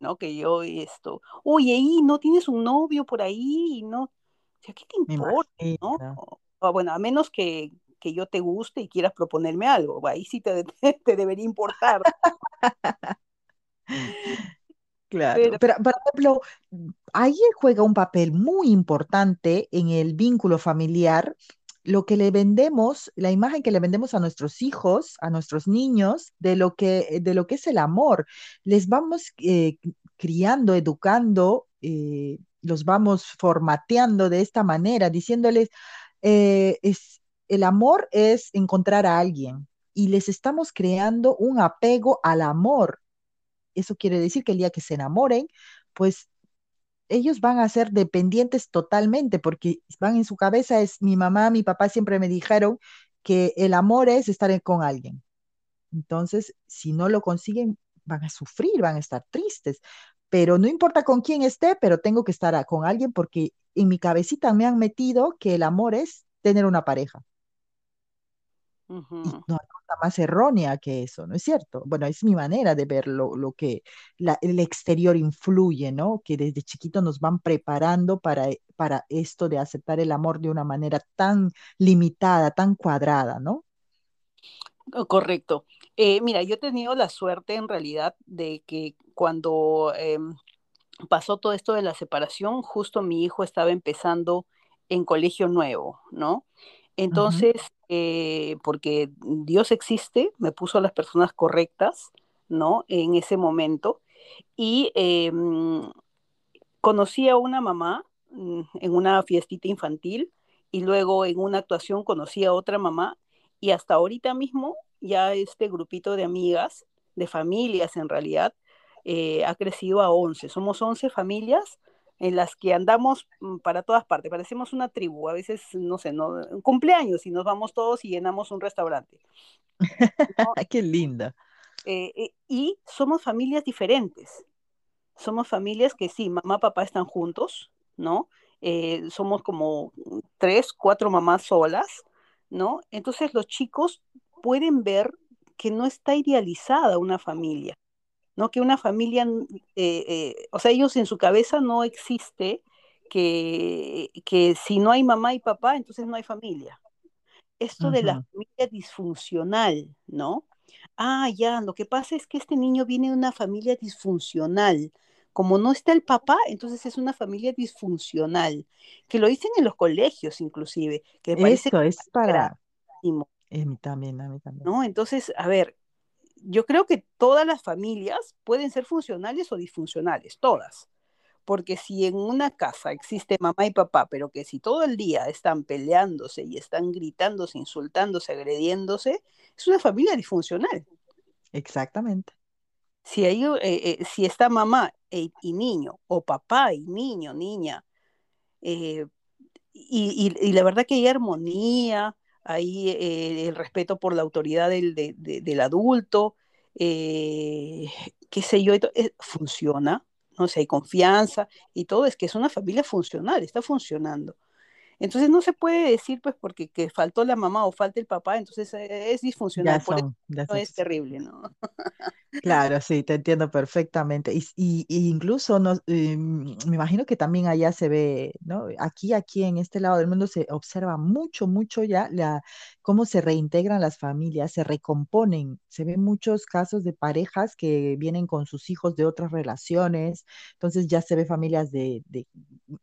¿no? Que yo esto, oye, y no tienes un novio por ahí, ¿no? O sea, ¿qué te importa? ¿no? O, bueno, a menos que, que yo te guste y quieras proponerme algo, ahí sí te, (laughs) te debería importar. Claro, pero, pero, por ejemplo, ahí juega un papel muy importante en el vínculo familiar, lo que le vendemos, la imagen que le vendemos a nuestros hijos, a nuestros niños, de lo que, de lo que es el amor. Les vamos eh, criando, educando, eh, los vamos formateando de esta manera, diciéndoles, eh, es, el amor es encontrar a alguien y les estamos creando un apego al amor eso quiere decir que el día que se enamoren, pues ellos van a ser dependientes totalmente, porque van en su cabeza, es mi mamá, mi papá siempre me dijeron que el amor es estar con alguien. Entonces, si no lo consiguen, van a sufrir, van a estar tristes, pero no importa con quién esté, pero tengo que estar con alguien porque en mi cabecita me han metido que el amor es tener una pareja. Uh -huh. Y no hay cosa más errónea que eso, ¿no es cierto? Bueno, es mi manera de ver lo, lo que la, el exterior influye, ¿no? Que desde chiquito nos van preparando para, para esto de aceptar el amor de una manera tan limitada, tan cuadrada, ¿no? Correcto. Eh, mira, yo he tenido la suerte en realidad de que cuando eh, pasó todo esto de la separación, justo mi hijo estaba empezando en colegio nuevo, ¿no? Entonces, eh, porque Dios existe, me puso a las personas correctas, ¿no? En ese momento. Y eh, conocí a una mamá mm, en una fiestita infantil y luego en una actuación conocí a otra mamá y hasta ahorita mismo ya este grupito de amigas, de familias en realidad, eh, ha crecido a 11. Somos 11 familias en las que andamos mm, para todas partes, parecemos una tribu, a veces, no sé, no, cumpleaños y nos vamos todos y llenamos un restaurante. (laughs) Qué linda. Eh, eh, y somos familias diferentes. Somos familias que sí, mamá, papá están juntos, ¿no? Eh, somos como tres, cuatro mamás solas, ¿no? Entonces los chicos pueden ver que no está idealizada una familia, ¿no? Que una familia, o sea, ellos en su cabeza no existe que, que si no hay mamá y papá, entonces no hay familia. Esto de la familia disfuncional, ¿no? Ah, ya, lo que pasa es que este niño viene de una familia disfuncional. Como no está el papá, entonces es una familia disfuncional, que lo dicen en los colegios inclusive, que parece Eso es para... A mí también, a mí también. ¿No? Entonces, a ver, yo creo que todas las familias pueden ser funcionales o disfuncionales, todas. Porque si en una casa existe mamá y papá, pero que si todo el día están peleándose y están gritándose, insultándose, agrediéndose, es una familia disfuncional. Exactamente. Si, hay, eh, eh, si está mamá e, y niño, o papá y niño, niña, eh, y, la verdad que hay armonía, hay el respeto por la autoridad del, del adulto, qué sé yo, funciona, no sé, hay confianza y todo, es que es una familia funcional, está funcionando. Entonces no se puede decir, pues, porque que faltó la mamá o falta el papá, entonces eh, es disfuncional. no es terrible, ¿no? (laughs) Claro, sí, te entiendo perfectamente. Y, y, incluso no, eh, me imagino que también allá se ve, ¿no? Aquí, aquí en este lado del mundo se observa mucho, mucho ya la, cómo se reintegran las familias, se recomponen. Se ven muchos casos de parejas que vienen con sus hijos de otras relaciones, entonces ya se ve familias de, de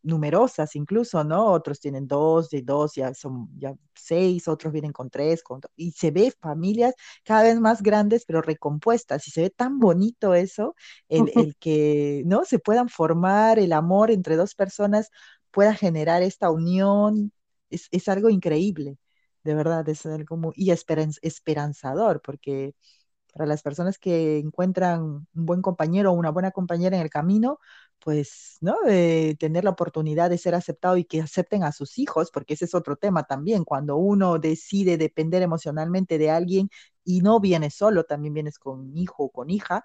numerosas incluso, ¿no? Otros tienen dos, de dos ya son ya seis, otros vienen con tres, con, y se ve familias cada vez más grandes, pero recompuestas, y se ve tan bonito eso, el, el que, ¿no? Se puedan formar el amor entre dos personas, pueda generar esta unión, es, es algo increíble, de verdad, es algo muy, y esperanzador, porque para las personas que encuentran un buen compañero o una buena compañera en el camino, pues, ¿no? tener la oportunidad de ser aceptado y que acepten a sus hijos, porque ese es otro tema también, cuando uno decide depender emocionalmente de alguien y no vienes solo, también vienes con hijo o con hija,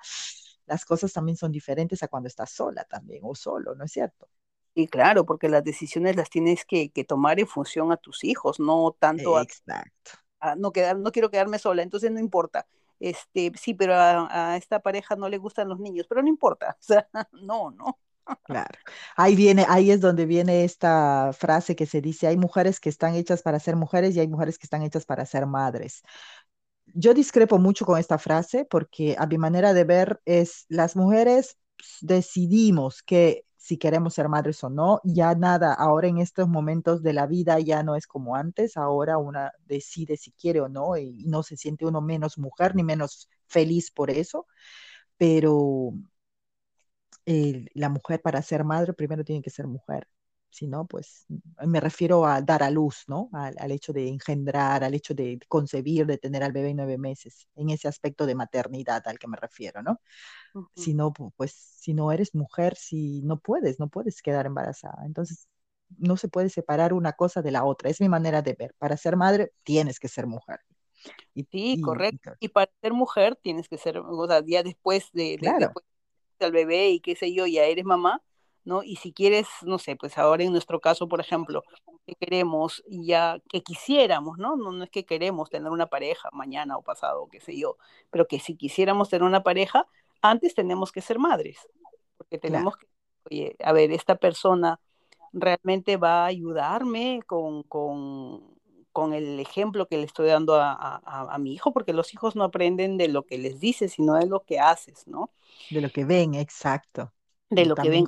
las cosas también son diferentes a cuando estás sola también o solo, ¿no es cierto? Y claro, porque las decisiones las tienes que, tomar en función a tus hijos, no tanto Exacto. a, no, quedar, no quiero quedarme sola, entonces no importa este, sí, pero a, esta pareja no le gustan los niños, pero no importa, (laughs) o sea, no, no. Claro, ahí viene, ahí es donde viene esta frase que se dice, hay mujeres que están hechas para ser mujeres y hay mujeres que están hechas para ser madres. Yo discrepo mucho con esta frase porque a mi manera de ver es, las mujeres decidimos que si queremos ser madres o no. Ya nada, ahora en estos momentos de la vida ya no es como antes, ahora una decide si quiere o no y no se siente uno menos mujer ni menos feliz por eso, pero la mujer para ser madre primero tiene que ser mujer. Si no, pues me refiero a dar a luz, ¿no? Al, hecho de engendrar, al hecho de concebir, de tener al bebé nueve meses, en ese aspecto de maternidad al que me refiero, ¿no? Si no, pues si no eres mujer, si no puedes, no puedes quedar embarazada. Entonces, no se puede separar una cosa de la otra. Es mi manera de ver. Para ser madre, tienes que ser mujer. Y, sí, correcto. Y, para ser mujer, tienes que ser, o sea, ya después de, claro. al bebé y qué sé yo, ya eres mamá, ¿no? Y si quieres, no sé, pues ahora en nuestro caso, por ejemplo, que queremos ya, que quisiéramos, ¿no? ¿no? No es que queremos tener una pareja mañana o pasado, qué sé yo, pero que si quisiéramos tener una pareja, antes tenemos que ser madres, porque tenemos que, oye, a ver, esta persona realmente va a ayudarme con, con, con el ejemplo que le estoy dando a, a, a, mi hijo, porque los hijos no aprenden de lo que les dices, sino de lo que haces, ¿no? De lo que ven, exacto de lo que ven.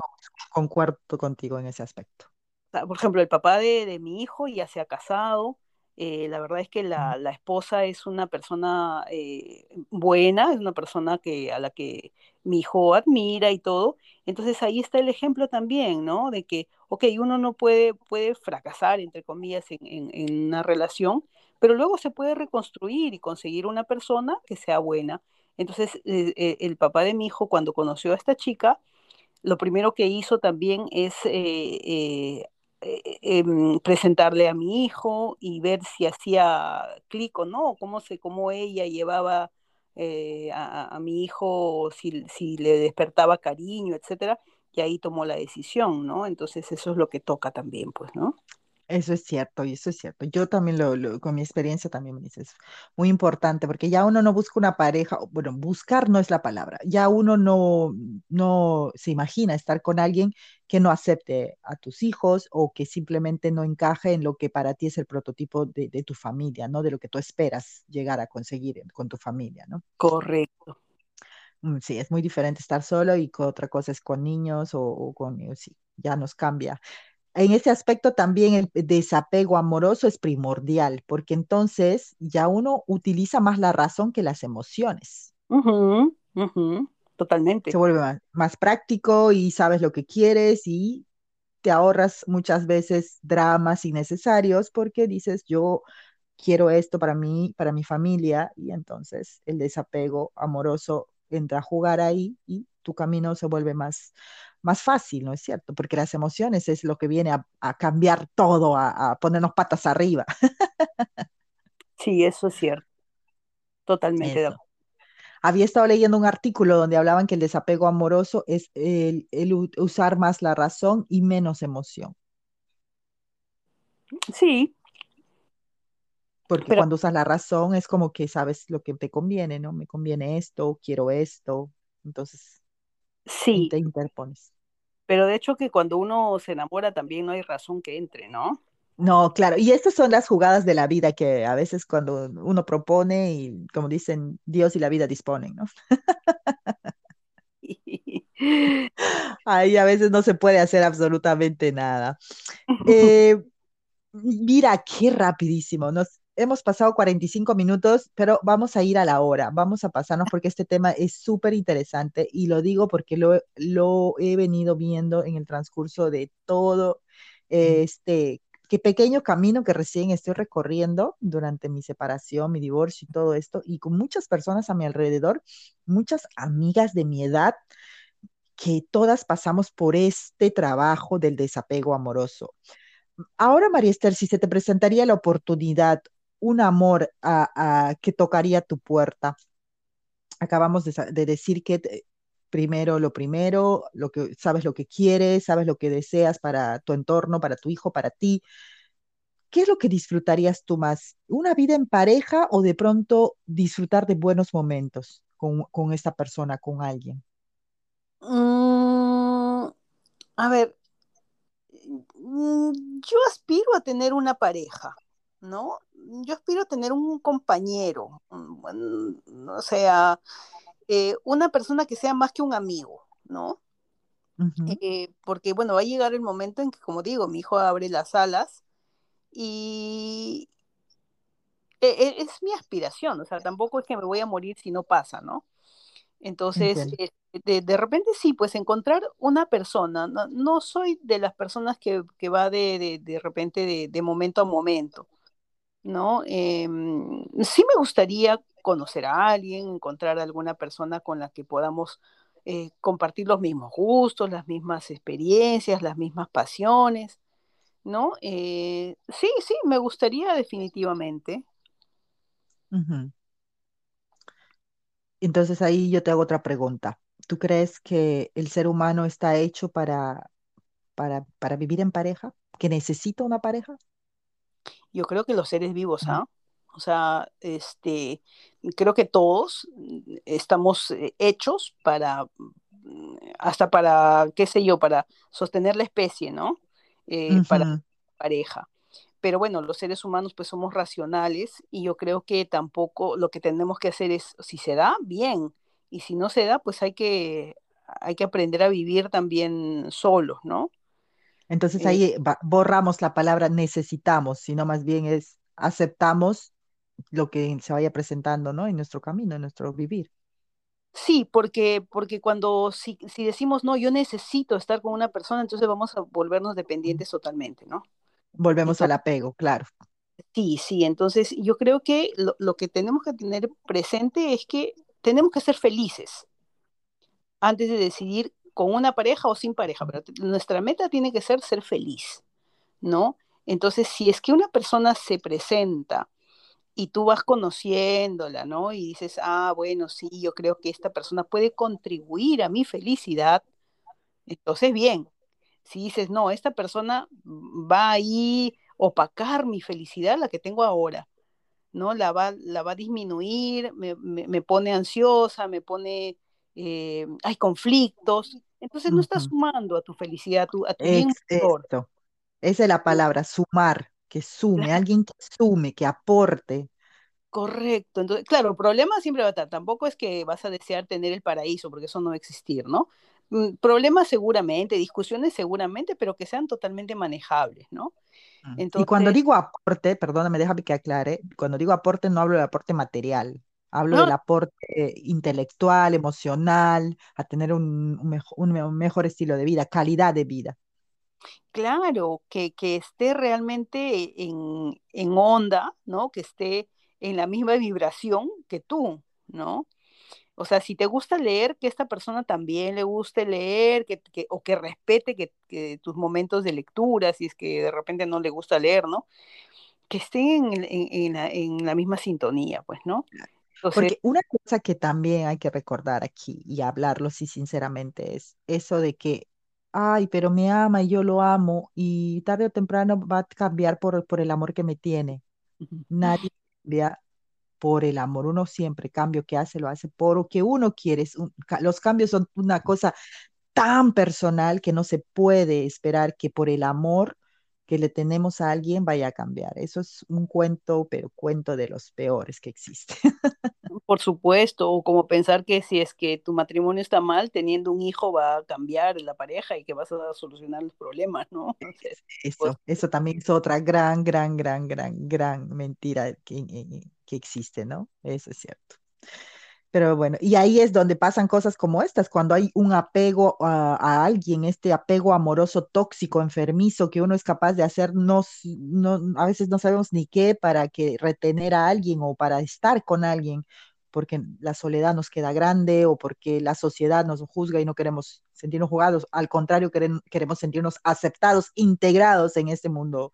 Concuerdo contigo en ese aspecto. Por ejemplo, el papá de, de, mi hijo ya se ha casado Eh, la verdad es que la, la, esposa es una persona eh, buena, es una persona que, a la que mi hijo admira y todo. Entonces ahí está el ejemplo también, ¿no? De que, ok, uno no puede, puede fracasar, entre comillas, en, en, en una relación, pero luego se puede reconstruir y conseguir una persona que sea buena. Entonces, eh, eh, el papá de mi hijo, cuando conoció a esta chica, lo primero que hizo también es eh, em, presentarle a mi hijo y ver si hacía clic o no, cómo, se, cómo ella llevaba a, a, mi hijo, si, si le despertaba cariño, etcétera, y ahí tomó la decisión, ¿no? Entonces eso es lo que toca también, pues, ¿no? Eso es cierto, y eso es cierto. Yo también lo, lo con mi experiencia también me dices, muy importante, porque ya uno no busca una pareja, bueno, buscar no es la palabra, ya uno no, no se imagina estar con alguien que no acepte a tus hijos o que simplemente no encaje en lo que para ti es el prototipo de, de tu familia, ¿no? De lo que tú esperas llegar a conseguir con tu familia, ¿no? Correcto. Mm, sí, es muy diferente estar solo y otra cosa es con niños o, o con, sí, ya nos cambia en ese aspecto también el desapego amoroso es primordial, porque entonces ya uno utiliza más la razón que las emociones. Uh -huh, uh -huh, totalmente. Se vuelve más, más, práctico y sabes lo que quieres y te ahorras muchas veces dramas innecesarios porque dices yo quiero esto para mí, para mi familia y entonces el desapego amoroso entra a jugar ahí y tu camino se vuelve más, más fácil, ¿no es cierto? Porque las emociones es lo que viene a, a cambiar todo, a, a, ponernos patas arriba. Sí, eso es cierto. Totalmente. Había estado leyendo un artículo donde hablaban que el desapego amoroso es el, el usar más la razón y menos emoción. Sí. Porque Pero, cuando usas la razón es como que sabes lo que te conviene, ¿no? Me conviene esto, quiero esto. Entonces, sí. te interpones. Pero de hecho que cuando uno se enamora también no hay razón que entre, ¿no? No, claro, y estas son las jugadas de la vida que a veces cuando uno propone y como dicen, Dios y la vida disponen, ¿no? (laughs) (laughs) Ahí a veces no se puede hacer absolutamente nada. (laughs) Eh, mira, qué rapidísimo. Nos hemos pasado 45 minutos, pero vamos a ir a la hora. Vamos a pasarnos porque este tema es súper interesante y lo digo porque lo, lo, he venido viendo en el transcurso de todo este pequeño camino que recién estoy recorriendo durante mi separación, mi divorcio y todo esto, y con muchas personas a mi alrededor, muchas amigas de mi edad, que todas pasamos por este trabajo del desapego amoroso. Ahora, María Esther, si se te presentaría la oportunidad, un amor a, a, que tocaría tu puerta, acabamos de, de decir que te, primero lo primero, lo que sabes lo que quieres, sabes lo que deseas para tu entorno, para tu hijo, para ti. ¿Qué es lo que disfrutarías tú más? ¿Una vida en pareja o de pronto disfrutar de buenos momentos con, con esta persona, con alguien? Mm, a ver, yo aspiro a tener una pareja, ¿no? Yo aspiro a tener un compañero, o sea, eh, una persona que sea más que un amigo, ¿no? Uh -huh. eh, porque, bueno, va a llegar el momento en que, como digo, mi hijo abre las alas y eh, es mi aspiración, o sea, tampoco es que me voy a morir si no pasa, ¿no? Entonces, eh, de, de, repente sí, pues encontrar una persona, no, no soy de las personas que, que va de, de, de repente de, de, momento a momento, ¿no? Eh, sí me gustaría conocer a alguien, encontrar a alguna persona con la que podamos eh, compartir los mismos gustos, las mismas experiencias, las mismas pasiones, ¿no? Eh, sí, sí, me gustaría definitivamente. Entonces ahí yo te hago otra pregunta. ¿Tú crees que el ser humano está hecho para, para, para vivir en pareja? ¿Que necesita una pareja? Yo creo que los seres vivos, ¿ah? O sea, este, creo que todos estamos eh, hechos para, hasta para, qué sé yo, para sostener la especie, ¿no? Eh, uh -huh. Para pareja. Pero bueno, los seres humanos pues somos racionales y yo creo que tampoco lo que tenemos que hacer es, si se da, bien. Y si no se da, pues hay que, hay que aprender a vivir también solos, ¿no? Entonces ahí borramos la palabra necesitamos, sino más bien es aceptamos lo que se vaya presentando, ¿no? En nuestro camino, en nuestro vivir. Sí, porque, porque cuando si, si decimos, no, yo necesito estar con una persona, entonces vamos a volvernos dependientes totalmente, ¿no? Volvemos al apego, claro. sí, sí, entonces yo creo que lo, lo que tenemos que tener presente es que tenemos que ser felices antes de decidir con una pareja o sin pareja, pero nuestra meta tiene que ser ser feliz, ¿no? Entonces, si es que una persona se presenta y tú vas conociéndola, ¿no? Y dices, ah, bueno, sí, yo creo que esta persona puede contribuir a mi felicidad, entonces bien. Si dices, no, esta persona va ahí opacar mi felicidad, la que tengo ahora, ¿no? La va, la va a disminuir, me, me, me pone ansiosa, me pone, eh, hay conflictos, entonces no estás sumando a tu felicidad, a tu, a tu esa es la palabra, sumar, que sume, Claro, alguien que sume, que aporte. correcto. Entonces, claro, el problema siempre va a estar. Tampoco es que vas a desear tener el paraíso, porque eso no va a existir, ¿no? Mm, Problemas seguramente, discusiones seguramente, pero que sean totalmente manejables, ¿no? Mm. Y cuando Entonces, digo aporte, perdóname, déjame que aclare, cuando digo aporte no hablo del aporte material, hablo del aporte intelectual, emocional, a tener un, un mejo- un me- un mejor estilo de vida, calidad de vida. claro, que, que esté realmente en, en onda, ¿no? Que esté en la misma vibración que tú, ¿no? O sea, si te gusta leer, que esta persona también le guste leer, que, que- o que respete que, que tus momentos de lectura, si es que de repente no le gusta leer, ¿no? Que estén en, en- en la, en la misma sintonía, pues, ¿no? Entonces, Porque una cosa que también hay que recordar aquí y hablarlo sí sinceramente es eso de que, ay, pero me ama y yo lo amo y tarde o temprano va a cambiar por, por el amor que me tiene. Nadie cambia por el amor. Uno siempre cambio que hace, lo hace por lo que uno quiere. Un- los cambios son una cosa tan personal que no se puede esperar que por el amor que le tenemos a alguien vaya a cambiar. Eso es un cuento, pero cuento de los peores que existe. (laughs) por supuesto, o como pensar que si es que tu matrimonio está mal, teniendo un hijo va a cambiar la pareja y que vas a solucionar los problemas, ¿no? (laughs) Pues, Eso, eso también es otra gran, gran, gran, gran, gran mentira que, que que existe, ¿no? Eso es cierto. Pero bueno, y ahí es donde pasan cosas como estas, cuando hay un apego a, alguien, este apego amoroso tóxico, enfermizo, que uno es capaz de hacer, no, no, a veces no sabemos ni qué para que retener a alguien o para estar con alguien, porque la soledad nos queda grande o porque la sociedad nos juzga y no queremos sentirnos jugados, al contrario, queremos sentirnos aceptados, integrados en este mundo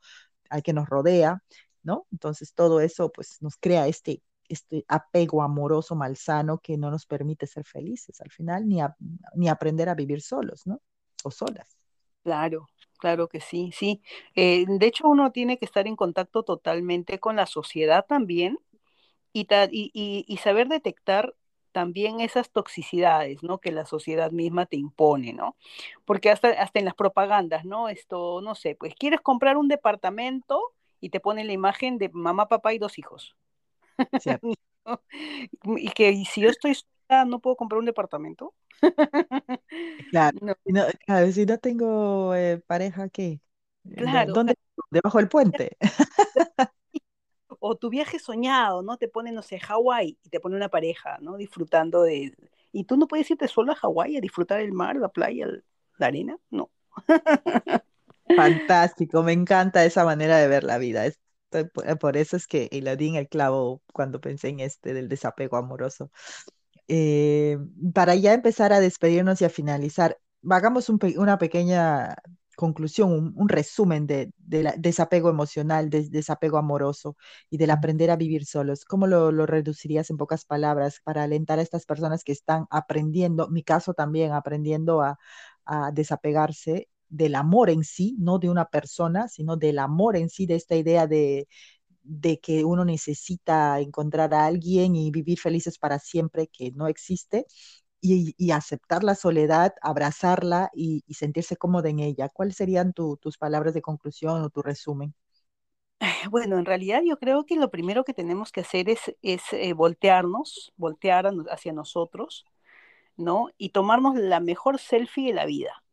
al que nos rodea, ¿no? Entonces todo eso pues nos crea este este apego amoroso malsano que no nos permite ser felices al final, ni, ni aprender a vivir solos, ¿no? O solas. claro, claro que sí, sí. Eh, de hecho, uno tiene que estar en contacto totalmente con la sociedad también y, ta- y- y saber detectar también esas toxicidades, ¿no? Que la sociedad misma te impone, ¿no? Porque hasta, hasta en las propagandas, ¿no? Esto, no sé, pues quieres comprar un departamento y te ponen la imagen de mamá, papá y dos hijos. (laughs) Y que y si yo estoy sola, no puedo comprar un departamento. Claro. (laughs) No, Si no, claro, si no tengo eh, pareja, ¿qué? ¿Dó- claro, ¿Dónde? claro. Debajo del puente. (laughs) O tu viaje soñado, ¿no? Te pone, no sé, Hawái y te pone una pareja, ¿no? Disfrutando de... Y tú no puedes irte solo a Hawái a disfrutar el mar, la playa, el- la arena, no. Fantástico, me encanta esa manera de ver la vida. Estoy por, por eso es que lo di en el clavo cuando pensé en este del desapego amoroso. Eh, para ya empezar a despedirnos y a finalizar, hagamos un una pequeña conclusión, un, un resumen de, del desapego emocional, del desapego amoroso y del aprender a vivir solos. ¿Cómo lo, lo reducirías en pocas palabras para alentar a estas personas que están aprendiendo, mi caso también, aprendiendo a, a desapegarse del amor en sí, no de una persona, sino del amor en sí, de esta idea de de que uno necesita encontrar a alguien y vivir felices para siempre, que no existe, y, aceptar la soledad, abrazarla y, y sentirse cómoda en ella. ¿Cuáles serían tu, tus palabras de conclusión o tu resumen? (sighs) Bueno, en realidad yo creo que lo primero que tenemos que hacer es, es eh, voltearnos, voltear hacia nosotros, ¿no? Y tomarnos la mejor selfie de la vida,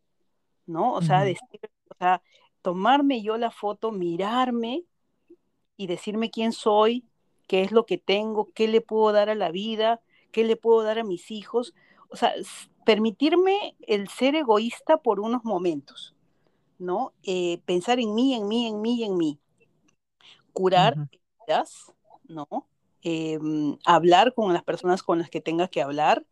¿no? O sea, decir, o sea, tomarme yo la foto, mirarme y decirme quién soy, qué es lo que tengo, qué le puedo dar a la vida, qué le puedo dar a mis hijos. O sea, permitirme el ser egoísta por unos momentos, ¿no? Eh, pensar en mí, en mí, en mí, en mí. Curar heridas, ¿no? Em, hablar con las personas con las que tenga que hablar,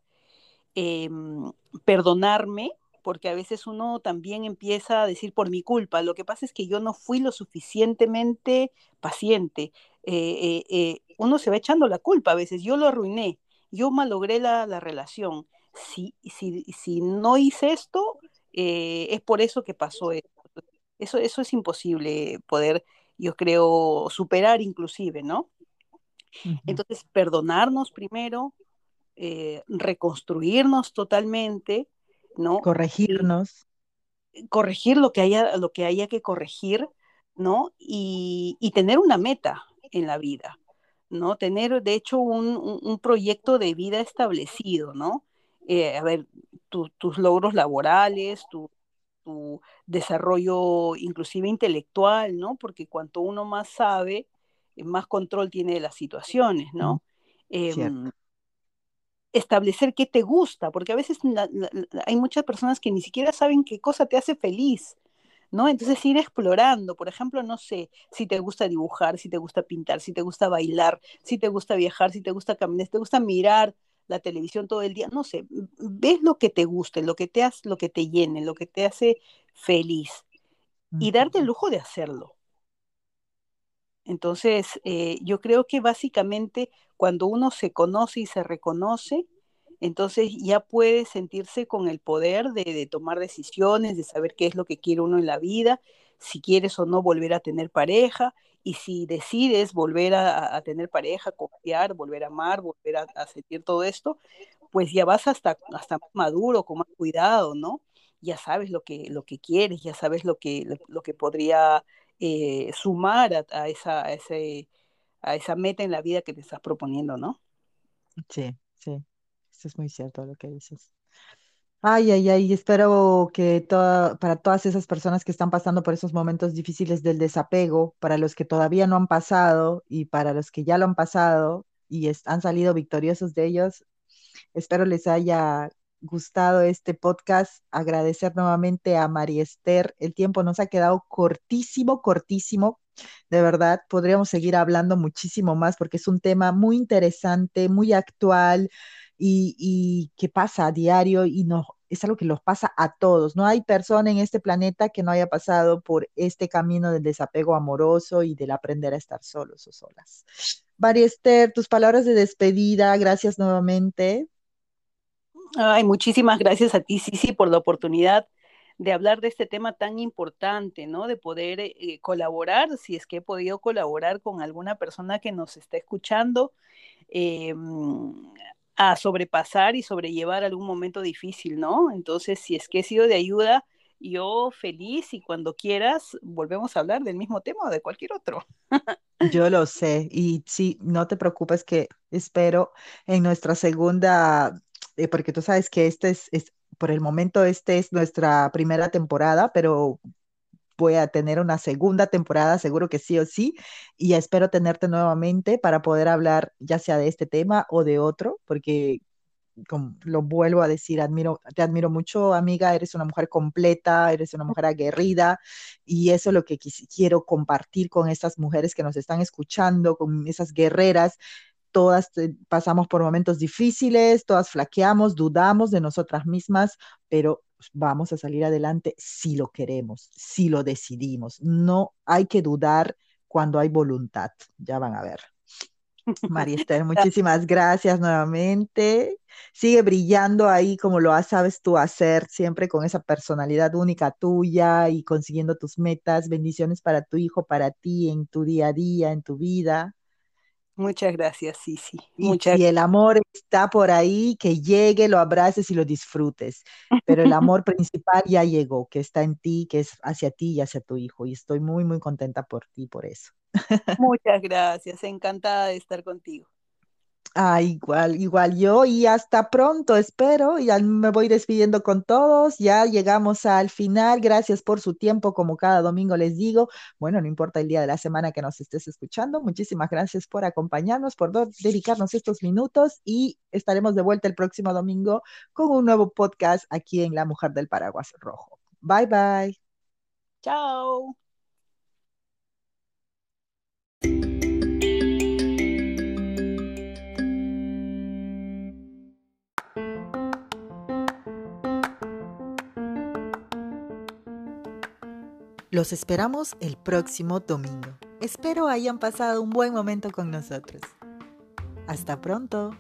em, perdonarme, porque a veces uno también empieza a decir por mi culpa. Lo que pasa es que yo no fui lo suficientemente paciente. Eh, eh, uno se va echando la culpa a veces. Yo lo arruiné, yo malogré la, la relación. Si, si, si, no hice esto, eh, es por eso que pasó esto. Eso, eso es imposible poder, yo creo, superar inclusive, ¿no? Entonces, perdonarnos primero, eh, reconstruirnos totalmente, ¿no? Corregirnos. corregir lo que haya, lo que haya que corregir, ¿no? Y, y tener una meta en la vida, ¿no? Tener, de hecho, un, un, proyecto de vida establecido, ¿no? Eh, a ver, tus logros laborales, tu, tu, desarrollo inclusive intelectual, ¿no? Porque cuanto uno más sabe, más control tiene de las situaciones, ¿no? Eh, establecer qué te gusta, porque a veces la, la, hay muchas personas que ni siquiera saben qué cosa te hace feliz, ¿no? Entonces ir explorando, por ejemplo, no sé, si te gusta dibujar, si te gusta pintar, si te gusta bailar, si te gusta viajar, si te gusta caminar, si te gusta mirar la televisión todo el día, no sé, ves lo que te guste, lo que te hace, lo que te llene, lo que te hace feliz y darte el lujo de hacerlo. Entonces, eh, yo creo que básicamente cuando uno se conoce y se reconoce, entonces ya puede sentirse con el poder de, tomar decisiones, de saber qué es lo que quiere uno en la vida, si quieres o no volver a tener pareja, y si decides volver a, tener pareja, confiar, volver a amar, volver a, sentir todo esto, pues ya vas hasta, hasta más maduro, con más cuidado, ¿no? Ya sabes lo que, lo que quieres, ya sabes lo que, lo, que podría eh, sumar a, esa, a, ese, a esa meta en la vida que te estás proponiendo, ¿no? Sí, sí, eso es muy cierto lo que dices. Ay, ay, ay, espero que toda, para todas esas personas que están pasando por esos momentos difíciles del desapego, para los que todavía no han pasado y para los que ya lo han pasado y han salido victoriosos de ellos, espero les haya gustado este podcast, agradecer nuevamente a María Esther. El tiempo nos ha quedado cortísimo, cortísimo. De verdad, podríamos seguir hablando muchísimo más porque es un tema muy interesante, muy actual y, y que pasa a diario y no, es algo que nos pasa a todos. No hay persona en este planeta que no haya pasado por este camino del desapego amoroso y del aprender a estar solos o solas. María Esther, tus palabras de despedida, gracias nuevamente. Ay, muchísimas gracias a ti, Sisi, por la oportunidad de hablar de este tema tan importante, ¿no? De poder eh, colaborar, si es que he podido colaborar con alguna persona que nos está escuchando, eh, a sobrepasar y sobrellevar algún momento difícil, ¿no? Entonces, si es que he sido de ayuda, yo feliz y cuando quieras volvemos a hablar del mismo tema o de cualquier otro. Yo lo sé y sí, no te preocupes que espero en nuestra segunda eh, porque tú sabes que este es, es, por el momento, este es nuestra primera temporada, pero voy a tener una segunda temporada, seguro que sí o sí, y espero tenerte nuevamente para poder hablar ya sea de este tema o de otro, porque como lo vuelvo a decir, admiro, te admiro mucho, amiga, eres una mujer completa, eres una mujer aguerrida, y eso es lo que quiero compartir con estas mujeres que nos están escuchando, con esas guerreras todas pasamos por momentos difíciles, todas flaqueamos, dudamos de nosotras mismas, pero vamos a salir adelante si lo queremos, si lo decidimos. No hay que dudar cuando hay voluntad, ya van a ver. María Esther, (laughs) muchísimas gracias nuevamente. Sigue brillando ahí como lo sabes tú hacer, siempre con esa personalidad única tuya y consiguiendo tus metas. Bendiciones para tu hijo, para ti, en tu día a día, en tu vida. Muchas gracias, sí, sí. Y si el amor está por ahí, que llegue, lo abraces y lo disfrutes. Pero el amor principal ya llegó, que está en ti, que es hacia ti y hacia tu hijo. Y estoy muy, muy contenta por ti, por eso. Muchas gracias, encantada de estar contigo. Ah, igual, igual yo y hasta pronto, espero. Ya me voy despidiendo con todos. Ya llegamos al final. Gracias por su tiempo, como cada domingo les digo. Bueno, no importa el día de la semana que nos estés escuchando. Muchísimas gracias por acompañarnos, por dedicarnos estos minutos y estaremos de vuelta el próximo domingo con un nuevo podcast aquí en La Mujer del Paraguas Rojo. Bye bye. Chao. Los esperamos el próximo domingo. Espero hayan pasado un buen momento con nosotros. Hasta pronto.